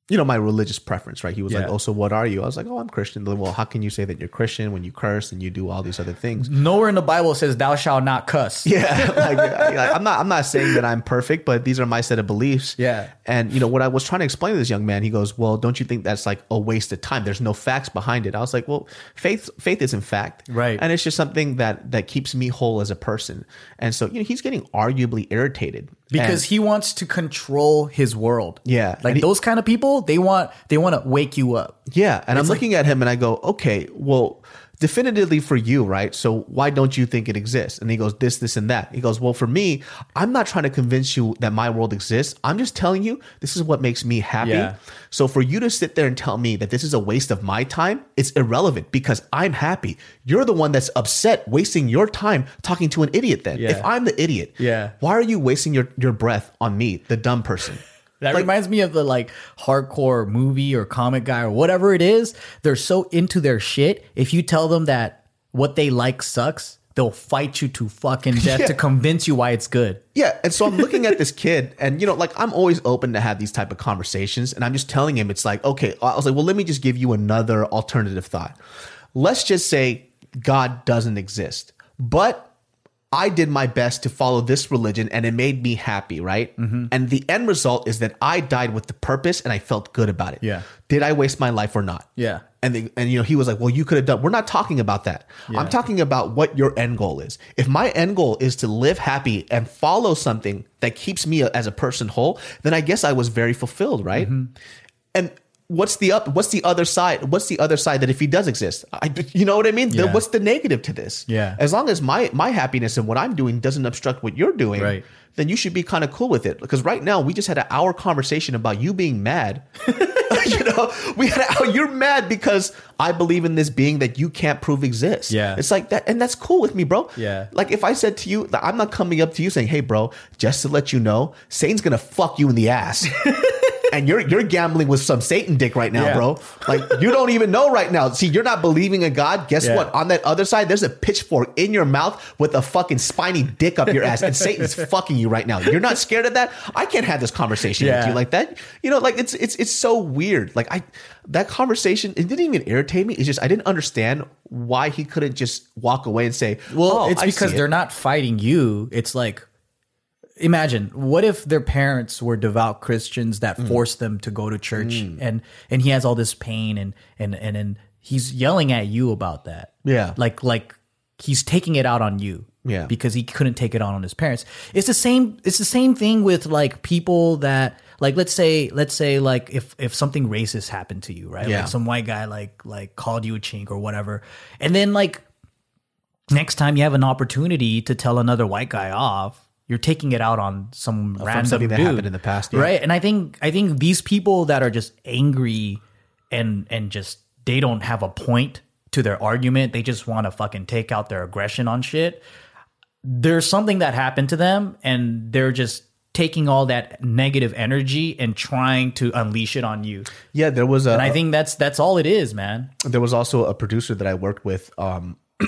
you know my religious preference right he was like oh so what are you i was like oh i'm christian like, well how can you say that you're christian when you curse and you do all these other things
Nowhere in the Bible says thou shalt not cuss.
Yeah, (laughs) like, I- I'm not. I'm not saying that I'm perfect, but these are my set of beliefs.
Yeah.
and you know what I was trying to explain to this young man. He goes, "Well, don't you think that's like a waste of time? There's no facts behind it." I was like, "Well, faith, faith isn't fact,
Right.
And it's just something that that keeps me whole as a person." And so, you know, he's getting arguably irritated
because
And-
he wants to control his world.
Yeah,
like
he-
those kind of people, they want they want to wake you up.
Yeah, and I'm
like-
looking at him and I go, okay, well, definitively for you, right? So why don't you think it exists? And he goes, this, this, and that. He goes, well, for me, I'm not trying to convince you that my world exists. I'm just telling you this is what makes me happy.
Yeah.
So for you to sit there and tell me that this is a waste of my time, it's irrelevant because I'm happy. You're the one that's upset wasting your time talking to an idiot then.
Yeah.
If I'm the idiot,
Yeah.
why are you wasting your, your breath on me, the dumb person?
That reminds me of the like hardcore movie or comic guy or whatever it is. They're so into their shit. If you tell them that what they like sucks, they'll fight you to fucking (laughs) death
Yeah.
to convince you why it's good.
Yeah, and so I'm (laughs) looking at this kid, and you know, like I'm always open to have these type of conversations, and I'm just telling him it's like, okay, I was like, well, let me just give you another alternative thought. Let's just say God doesn't exist, but I did my best to follow this religion, and it made me happy, right?
Mm-hmm.
And the end result is that I died with the purpose, and I felt good about it.
Yeah.
Did I waste my life or not?
Yeah.
And the, and you know he was like, well, you could have done. We're not talking about that. I'm talking about what your end goal is. If my end goal is to live happy and follow something that keeps me as a person whole, then I guess I was very fulfilled, right?
Mm-hmm.
And what's the up? What's the other side? What's the other side that if he does exist, I, you know what I mean? The- what's the negative to this?
Yeah.
As long as my my happiness and what I'm doing doesn't obstruct what you're doing,
Right.
then you should be kind of cool with it. Because right now we just had an hour conversation about you being mad. (laughs) (laughs) you know, we had (laughs) you're mad because I believe in this being that you can't prove exists.
Yeah.
It's like that, and that's cool with me, bro.
Yeah.
Like if I said to you, that I'm not coming up to you saying, "Hey, bro, just to let you know, Satan's gonna fuck you in the ass." And you're you're gambling with some Satan dick right now,
Yeah.
bro. Like you don't even know right now. See, you're not believing in God. Guess
Yeah.
what? On that other side, there's a pitchfork in your mouth with a fucking spiny dick up your ass, and Satan's (laughs) fucking you right now. You're not scared of that. I can't have this conversation with you like that. You know, like it's it's it's so weird. Like I that conversation, it didn't even irritate me. It's just I didn't understand why he couldn't just walk away and say,
Well,
"Oh,
it's
I
because
see
they're not fighting you. It's like, imagine what if their parents were devout Christians that
Mm.
forced them to go to church, and and he has all this pain, and and and and he's yelling at you about that.
Yeah.
like like he's taking it out on you.
Yeah.
because he couldn't take it on on his parents. It's the same. It's the same thing with like people that like let's say let's say like if if something racist happened to you, right?
Yeah.
Like some white guy like like called you a chink or whatever, and then like next time you have an opportunity to tell another white guy off, you're taking it out on some random
something that
dude,
happened in the past, yeah.
right? And I think I think these people that are just angry and and just they don't have a point to their argument, they just want to fucking take out their aggression on shit. There's something that happened to them, and they're just taking all that negative energy and trying to unleash it on you.
yeah, there was a
And I think that's that's all it is, man.
there was also a producer that I worked with um, (clears throat)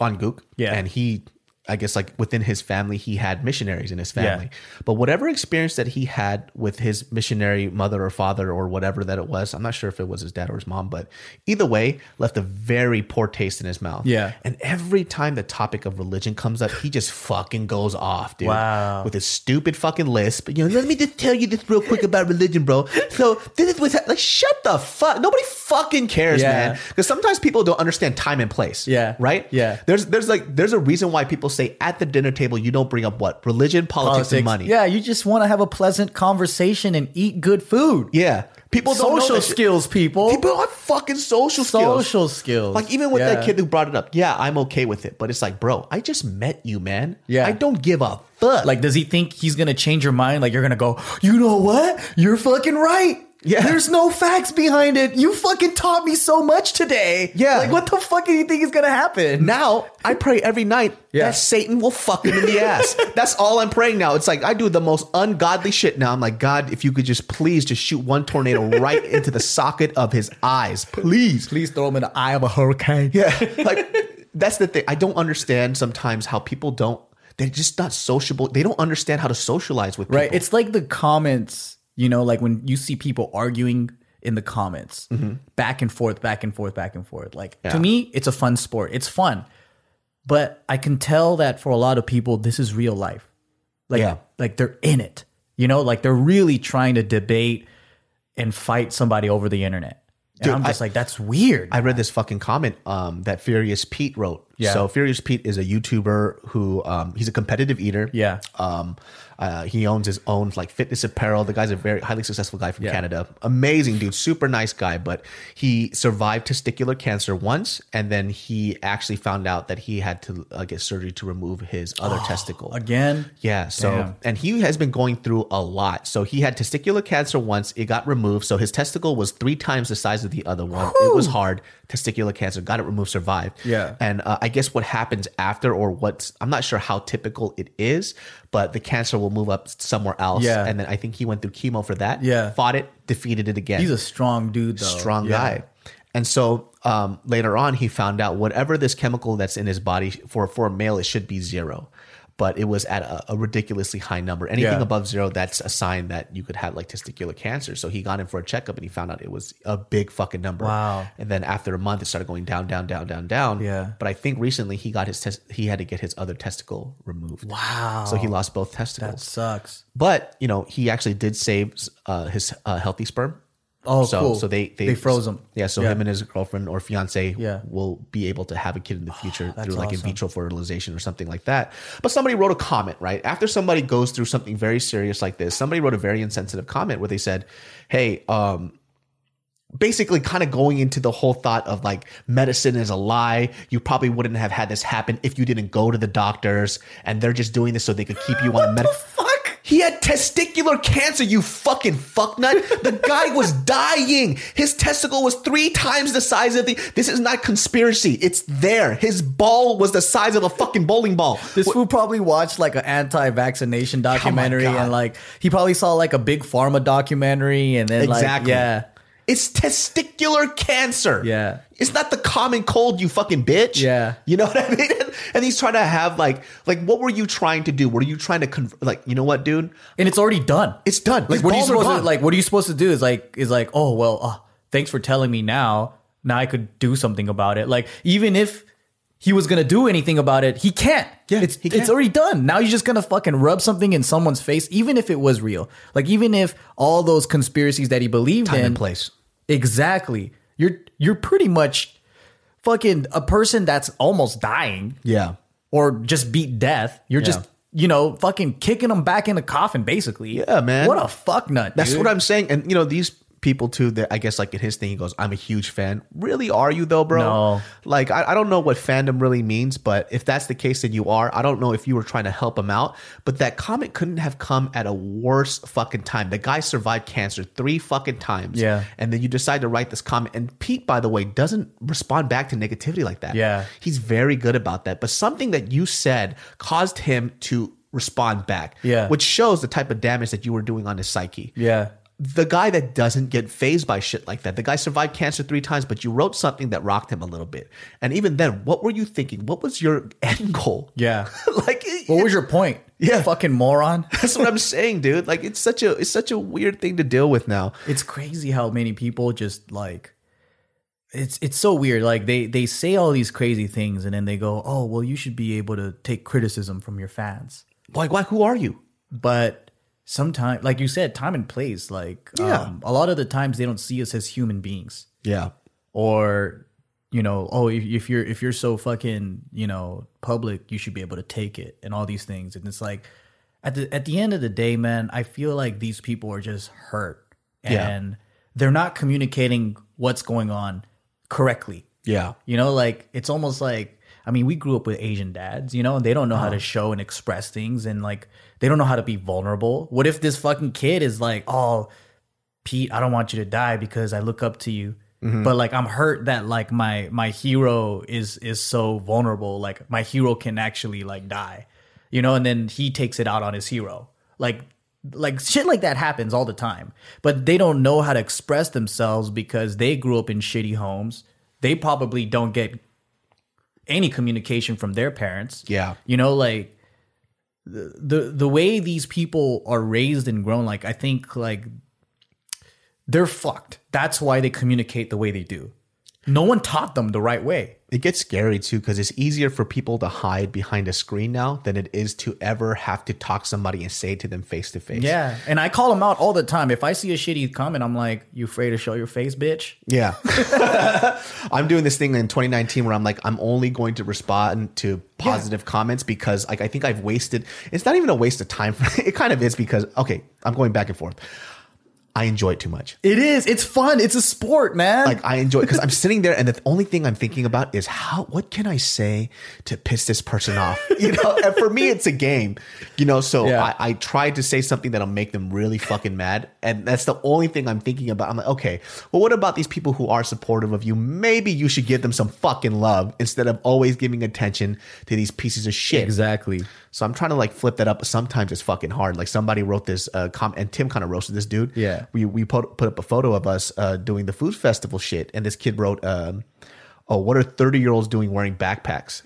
on Gook.
Yeah.
And he, I guess, like within his family, he had missionaries in his family. But whatever experience that he had with his missionary mother or father or whatever that it was, I'm not sure if it was his dad or his mom, but either way, left a very poor taste in his mouth.
Yeah.
And every time the topic of religion comes up, he just fucking goes off, dude.
Wow.
With his stupid fucking lisp. You know, let me just tell you this real quick about religion, bro. So this is what's like, shut the fuck. Nobody fucking cares,
Yeah.
man. Because sometimes people don't understand time and place.
Yeah.
Right?
Yeah.
There's there's like there's a reason why people say at the dinner table you don't bring up what? Religion, politics, and money.
Yeah, you just want to have a pleasant conversation and eat good food.
Yeah. People don't
Social skills, people.
People have fucking social skills.
Social skills.
Like even with
Yeah.
that kid who brought it up, yeah, I'm okay with it. But it's like, bro, I just met you, man.
Yeah.
I don't give a fuck.
Like, does he think he's gonna change your mind? Like, you're gonna go, you know what? You're fucking right.
Yeah.
There's no facts behind it. You fucking taught me so much today.
Yeah.
Like, what the fuck do you think is gonna happen?
now I pray every night
Yeah.
that Satan will fuck him in the ass. (laughs) That's all I'm praying now. It's like I do the most ungodly shit now. I'm like, God, if you could just please just shoot one tornado right (laughs) into the socket of his eyes, please.
Please throw him in the eye of a hurricane.
Yeah, (laughs) like that's the thing. I don't understand sometimes how people don't. They're just not sociable. They don't understand how to socialize with people.
Right. It's like the comments, you know, like when you see people arguing in the comments, back and forth, back and forth, back and forth. Like
Yeah.
to me, it's a fun sport. It's fun. But I can tell that for a lot of people, this is real life. Like,
Yeah.
like they're in it. You know, like they're really trying to debate and fight somebody over the internet. And
Dude,
I'm just
I-
like, that's weird.
I read this fucking comment um, that Furious Pete wrote.
Yeah.
So Furious Pete is a YouTuber who um, he's a competitive eater.
Yeah.
Um, uh, he owns his own like fitness apparel. The guy's a very highly successful guy from
Yeah.
Canada. Amazing dude, super nice guy. But he survived testicular cancer once, and then he actually found out that he had to uh, get surgery to remove his other testicle.
Again.
Yeah. So,
Damn.
and he has been going through a lot. So he had testicular cancer once. It got removed. So his testicle was three times the size of the other one. It was hard. Testicular cancer got it removed, survived.
Yeah.
And uh, I guess what happens after, or what's, I'm not sure how typical it is, but the cancer will move up somewhere else.
Yeah.
And then I think he went through chemo for that.
Yeah.
Fought it, defeated it again
He's a strong dude though.
strong
Yeah.
guy. And so um, later on, he found out whatever this chemical that's in his body for for a male, it should be zero, but it was at a, a ridiculously high number. Anything
Yeah.
above zero, that's a sign that you could have like testicular cancer. So he got in for a checkup and he found out it was a big fucking number.
Wow.
And then after a month, it started going down, down, down, down, down.
Yeah.
But I think recently he got his test. He had to get his other testicle removed.
Wow.
So he lost both testicles.
That sucks.
but you know, he actually did save uh, his uh, healthy sperm.
Oh,
so,
cool.
So they they,
They froze him.
Yeah. So
Yeah.
him and his girlfriend or fiance
Yeah.
will be able to have a kid in the (sighs) future through like in vitro fertilization or something like that. But somebody wrote a comment right after somebody goes through something very serious like this. Somebody wrote a very insensitive comment where they said, "Hey, um." Basically, kind of going into the whole thought of like medicine is a lie. You probably wouldn't have had this happen if you didn't go to the doctors, and they're just doing this so they could keep you on (laughs) a medical. He had testicular cancer, you fucking fucknut. The guy was (laughs) dying. His testicle was three times the size of the. This is not conspiracy. It's there. His ball was the size of a fucking bowling ball.
This fool probably watched like an anti-vaccination oh documentary
God.
and like he probably saw like a big pharma documentary and then like
Exactly.
yeah.
It's testicular cancer.
Yeah.
It's not the common cold, you fucking bitch.
Yeah.
You know (laughs) what I mean? And he's trying to have like, like, what were you trying to do? Were you trying to, conv- like, you know what, dude?
And it's already done.
It's done.
Like
His
what are you
are
supposed to like what are you supposed to do is like is like, oh well, uh, thanks for telling me now. Now I could do something about it. Like even if he was gonna do anything about it, he can't.
Yeah,
it's
he can't.
it's already done. Now you're just gonna fucking rub something in someone's face, even if it was real. Like even if all those conspiracies that he believed
Time
in
and place.
Exactly. You're you're pretty much fucking a person that's almost dying
Yeah.
or just beat death. You're
Yeah.
just you know fucking kicking them back in the coffin, basically.
Yeah, man.
What a fuck nut.
That's
dude.
what I'm saying. And you know, these people too, that I guess like in his thing, he goes, I'm a huge fan. Really are you though, bro?
No.
Like I, I don't know what fandom really means, but if that's the case, then you are. I don't know if you were trying to help him out, but that comment couldn't have come at a worse fucking time. The guy survived cancer three fucking times.
Yeah.
And then you decide to write this comment. And Pete, by the way, doesn't respond back to negativity like that.
Yeah.
He's very good about that. But something that you said caused him to respond back.
Yeah.
Which shows the type of damage that you were doing on his psyche
Yeah.
The guy that doesn't get phased by shit like that. The guy survived cancer three times, but you wrote something that rocked him a little bit. And even then, what were you thinking? What was your (laughs) end goal?
Yeah. (laughs)
like,
What was your point?
Yeah.
Fucking moron. (laughs)
that's what I'm saying, dude. Like, it's such a it's such a weird thing to deal with now.
it's crazy how many people just like it's it's so weird. Like they they say all these crazy things and then they go, "Oh, well you should be able to take criticism from your fans."
Like, why? Who are you?
But sometimes like you said, time and place like
Yeah.
um, a lot of the times they don't see us as human beings.
Yeah,
or you know oh if, if you're if you're so fucking you know public you should be able to take it and all these things. And it's like at the at the end of the day man i feel like these people are just hurt.
Yeah.
and they're not communicating what's going on correctly.
Yeah,
you know like it's almost like i mean we grew up with asian dads you know and they don't know how to show and express things. And like they don't know how to be vulnerable what if this fucking kid is like oh Pete, I don't want you to die because I look up to you. Mm-hmm. But like I'm hurt that like my my hero is is so vulnerable. Like my hero can actually like die. You know, and then he takes it out on his hero. Like like shit like that happens all the time. But they don't know how to express themselves because they grew up in shitty homes. They probably don't get any communication from their parents.
Yeah.
You know, like the the the way these people are raised and grown, like I think like they're fucked. That's why they communicate the way they do. No one taught them the right way.
It gets scary too because it's easier for people to hide behind a screen now than it is to ever have to talk somebody and say to them face to face.
Yeah, and I call them out all the time. If I see a shitty comment, I'm like, "You afraid to show your face, bitch?"
Yeah. (laughs) (laughs) I'm doing this thing in 2019 where I'm like, I'm only going to respond to positive comments because like I think I've wasted it's not even a waste of time. (laughs) it kind of is because okay, I'm going back and forth. I enjoy it too much.
It is. It's fun. It's a sport, man.
Like I enjoy it because I'm sitting there and the only thing I'm thinking about is how what can I say to piss this person off? (laughs) You know, and for me it's a game. You know, so
Yeah.
I, I try to say something that'll make them really fucking mad. And that's the only thing I'm thinking about. I'm like, okay, well what about these people who are supportive of you? Maybe you should give them some fucking love instead of always giving attention to these pieces of shit.
exactly.
So I'm trying to like flip that up. Sometimes it's fucking hard. Like somebody wrote this uh, com and Tim kind of roasted this dude.
Yeah.
We we put put up a photo of us uh, doing the food festival shit, and this kid wrote, um, "Oh, what are 30 year olds doing wearing backpacks?"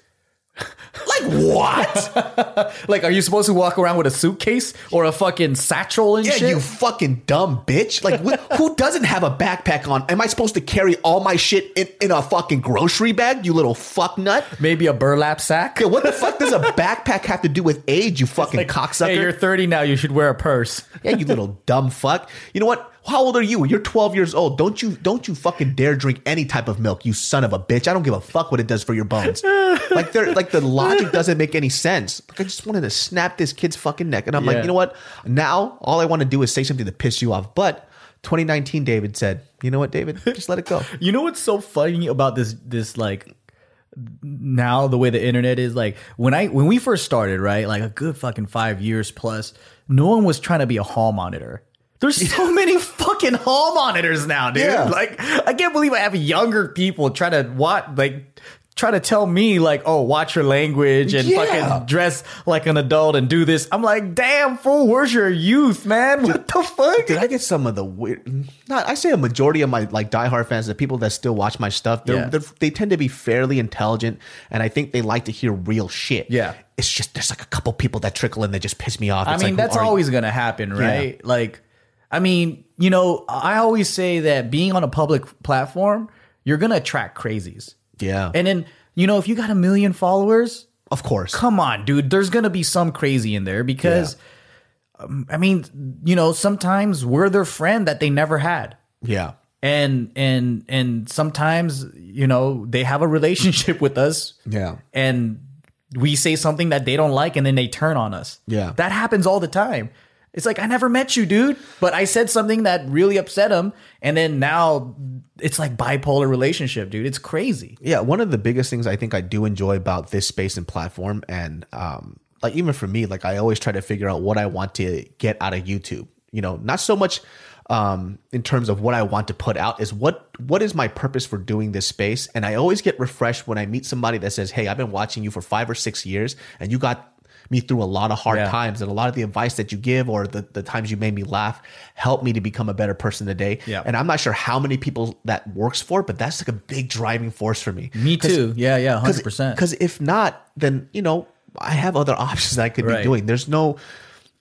Like what? (laughs)
Like, are you supposed to walk around with a suitcase or a fucking satchel and shit?
yeah,
shit?
you fucking dumb bitch. Like wh- who doesn't have a backpack on? Am I supposed to carry all my shit in, in a fucking grocery bag? You little fuck nut.
Maybe a burlap sack.
Yeah, what the fuck does a (laughs) backpack have to do with age? You fucking cocksucker.
Hey, you're 30 now. You should wear a purse.
Yeah, you little dumb fuck. You know what? How old are you? You're 12 years old. Don't you don't you fucking dare drink any type of milk, you son of a bitch. I don't give a fuck what it does for your bones. (laughs) like they're like the logic doesn't make any sense. Like I just wanted to snap this kid's fucking neck. And I'm like, you know what? Now all I want to do is say something to piss you off. But 2019 David said, you know what, David? Just let it go. (laughs)
You know what's so funny about this? This like now the way the internet is like when I when we first started, right? Like a good fucking five years plus, no one was trying to be a hall monitor. There's so many fucking hall monitors now, dude.
Yeah.
Like I can't believe I have younger people try to watch like try to tell me like, oh, watch your language and
Yeah.
fucking dress like an adult and do this. I'm like, damn fool, where's your youth, man? What the fuck?
Did I get some of the weird? Not, I say a majority of my like diehard fans, the people that still watch my stuff, they're,
Yeah.
they're, they tend to be fairly intelligent, and I think they like to hear real shit.
Yeah.
it's just there's like a couple people that trickle in that just piss me off.
I mean,
like,
that's
you?
always going to happen, right? Like, I mean, you know, I always say that being on a public platform, you're going to attract crazies.
yeah,
And then, you know, if you got a million followers,
of course.
come on, dude, there's going to be some crazy in there because, um, I mean, you know, sometimes we're their friend that they never had.
Yeah,
And and and sometimes, you know, they have a relationship (laughs) with us
yeah,
and we say something that they don't like and then they turn on us.
Yeah.
That happens all the time. It's like I never met you, dude, but I said something that really upset him and then now it's like bipolar relationship, dude. It's crazy.
yeah. One of the biggest things I think I do enjoy about this space and platform, and um, like even for me, like I always try to figure out what I want to get out of YouTube. You know, not so much um, in terms of what I want to put out is what what is my purpose for doing this space, and I always get refreshed when I meet somebody that says, "Hey, I've been watching you for five or six years, and you got." Me through a lot of hard
Yeah.
times, and a lot of the advice that you give, or the, the times you made me laugh, helped me to become a better person today.
Yeah.
And I'm not sure how many people that works for, but that's like a big driving force for me.
Me too. Yeah, yeah, 100%.
Because if not, then you know I have other (laughs) options that I could
Right.
be doing. There's no,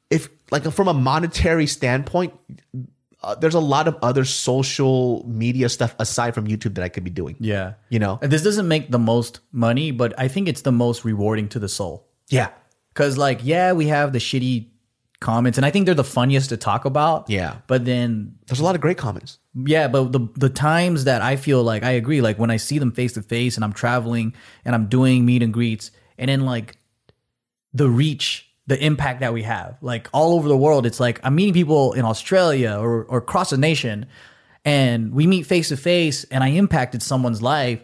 if like from a monetary standpoint, uh, there's a lot of other social media stuff aside from YouTube that I could be doing.
yeah.
You know,
And this doesn't make the most money, but I think it's the most rewarding to the soul.
yeah,
Cause like, yeah, we have the shitty comments and I think they're the funniest to talk about.
Yeah.
But then
there's a lot of great comments.
Yeah, but the the times that I feel like I agree, like when I see them face to face and I'm traveling and I'm doing meet and greets, and then like the reach, the impact that we have, like all over the world, it's like I'm meeting people in Australia or or across the nation, and we meet face to face, and I impacted someone's life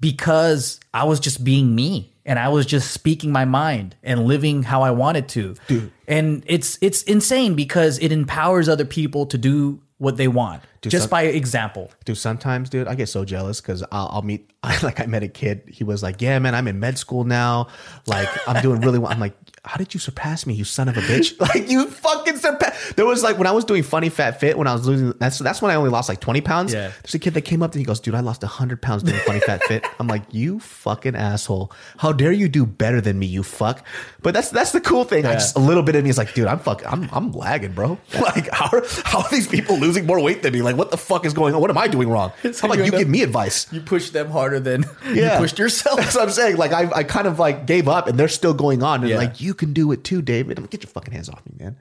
because I was just being me and I was just speaking my mind and living how I wanted to. And it's it's insane because it empowers other people to do what they want just
some-
by example.
Dude, sometimes, dude, I get so jealous because I'll, I'll meet, I, (laughs) like, I met a kid. He was like, "Yeah, man, I'm in med school now. Like, I'm doing really well." I'm like, how did you surpass me, you son of a bitch? (laughs) like you fucking surpass. There was like when I was doing funny fat fit when I was losing. That's that's when I only lost like twenty pounds.
Yeah.
There's a kid that came up and. He goes, "Dude, I lost hundred pounds doing funny fat fit." (laughs) I'm like, "You fucking asshole! How dare you do better than me, you fuck!" But that's that's the cool thing. I just a little bit of me is like, "Dude, I'm fucking, I'm I'm lagging, bro. (laughs) Like, how are, how are these people losing more weight than me? Like, what the fuck is going on? What am I doing wrong? How about
you
you give me advice?"
You pushed them harder than
Yeah.
you pushed yourself.
That's what I'm saying. Like I, I kind of like gave up, and they're still going on. And
Yeah.
like you can do it too, David. I'm like, Get your fucking hands off me, man.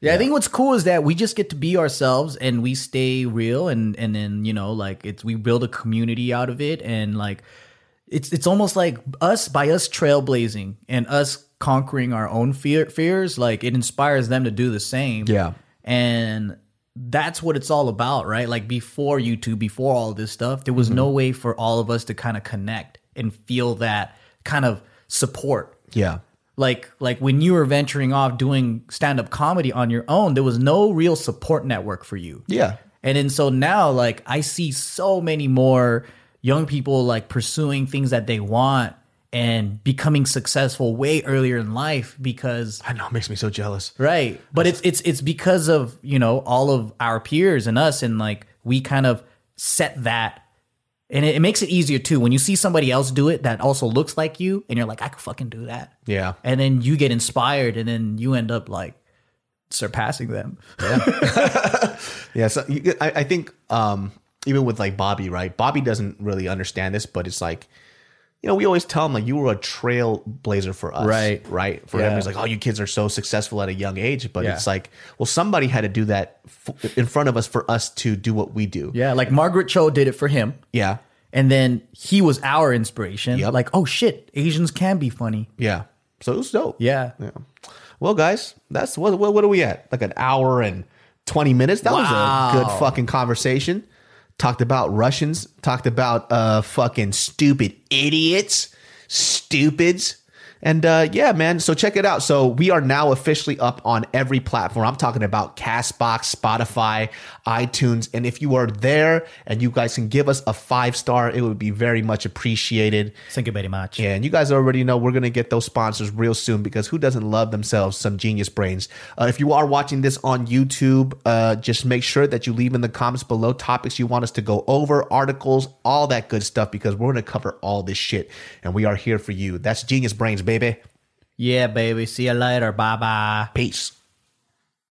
Yeah, I think what's cool is that we just get to be ourselves and we stay real and and then, you know, like it's we build a community out of it and like it's it's almost like us by us trailblazing and us conquering our own fear, fears, like it inspires them to do the same.
Yeah.
And that's what it's all about, right? Like before YouTube, before all this stuff, there was mm-hmm. no way for all of us to kind of connect and feel that kind of support
Yeah,
like like when you were venturing off doing stand-up comedy on your own there was no real support network for you
yeah,
and then so now like i see so many more young people like pursuing things that they want and becoming successful way earlier in life because
I know. It makes me so jealous.
right but it's it's it's because of you know all of our peers and us and like we kind of set that and it, it makes it easier too when you see somebody else do it that also looks like you and you're like i could fucking do that
Yeah,
and then you get inspired and then you end up like surpassing them
yeah. (laughs) So you, I, I think um, even with like Bobby, right? Bobby doesn't really understand this, but it's like. You know, we always tell him like you were a trailblazer for us,
Right.
Right. For
Yeah.
him, he's like, "Oh, you kids are so successful at a young age," but
Yeah.
it's like, well, somebody had to do that f- in front of us for us to do what we do.
yeah like margaret cho did it for him
Yeah.
and then he was our inspiration
Yep.
like oh shit asians can be funny
Yeah. So it was dope.
yeah
Yeah. Well, guys, that's what, what what are we at? Like an hour and twenty minutes. That was a good fucking conversation. Talked about Russians. Talked about uh fucking stupid idiots, stupids. And uh, yeah, man. So check it out. So we are now officially up on every platform. I'm talking about Castbox, Spotify, iTunes. And if you are there and you guys can give us a five star, it would be very much appreciated.
thank you very much Yeah,
And you guys already know we're going to get those sponsors real soon because who doesn't love themselves some genius brains? Uh, if you are watching this on YouTube, uh, just make sure that you leave in the comments below topics you want us to go over, articles, all that good stuff because we're going to cover all this shit and we are here for you. That's genius brains, baby.
yeah baby see you later bye bye
Peace.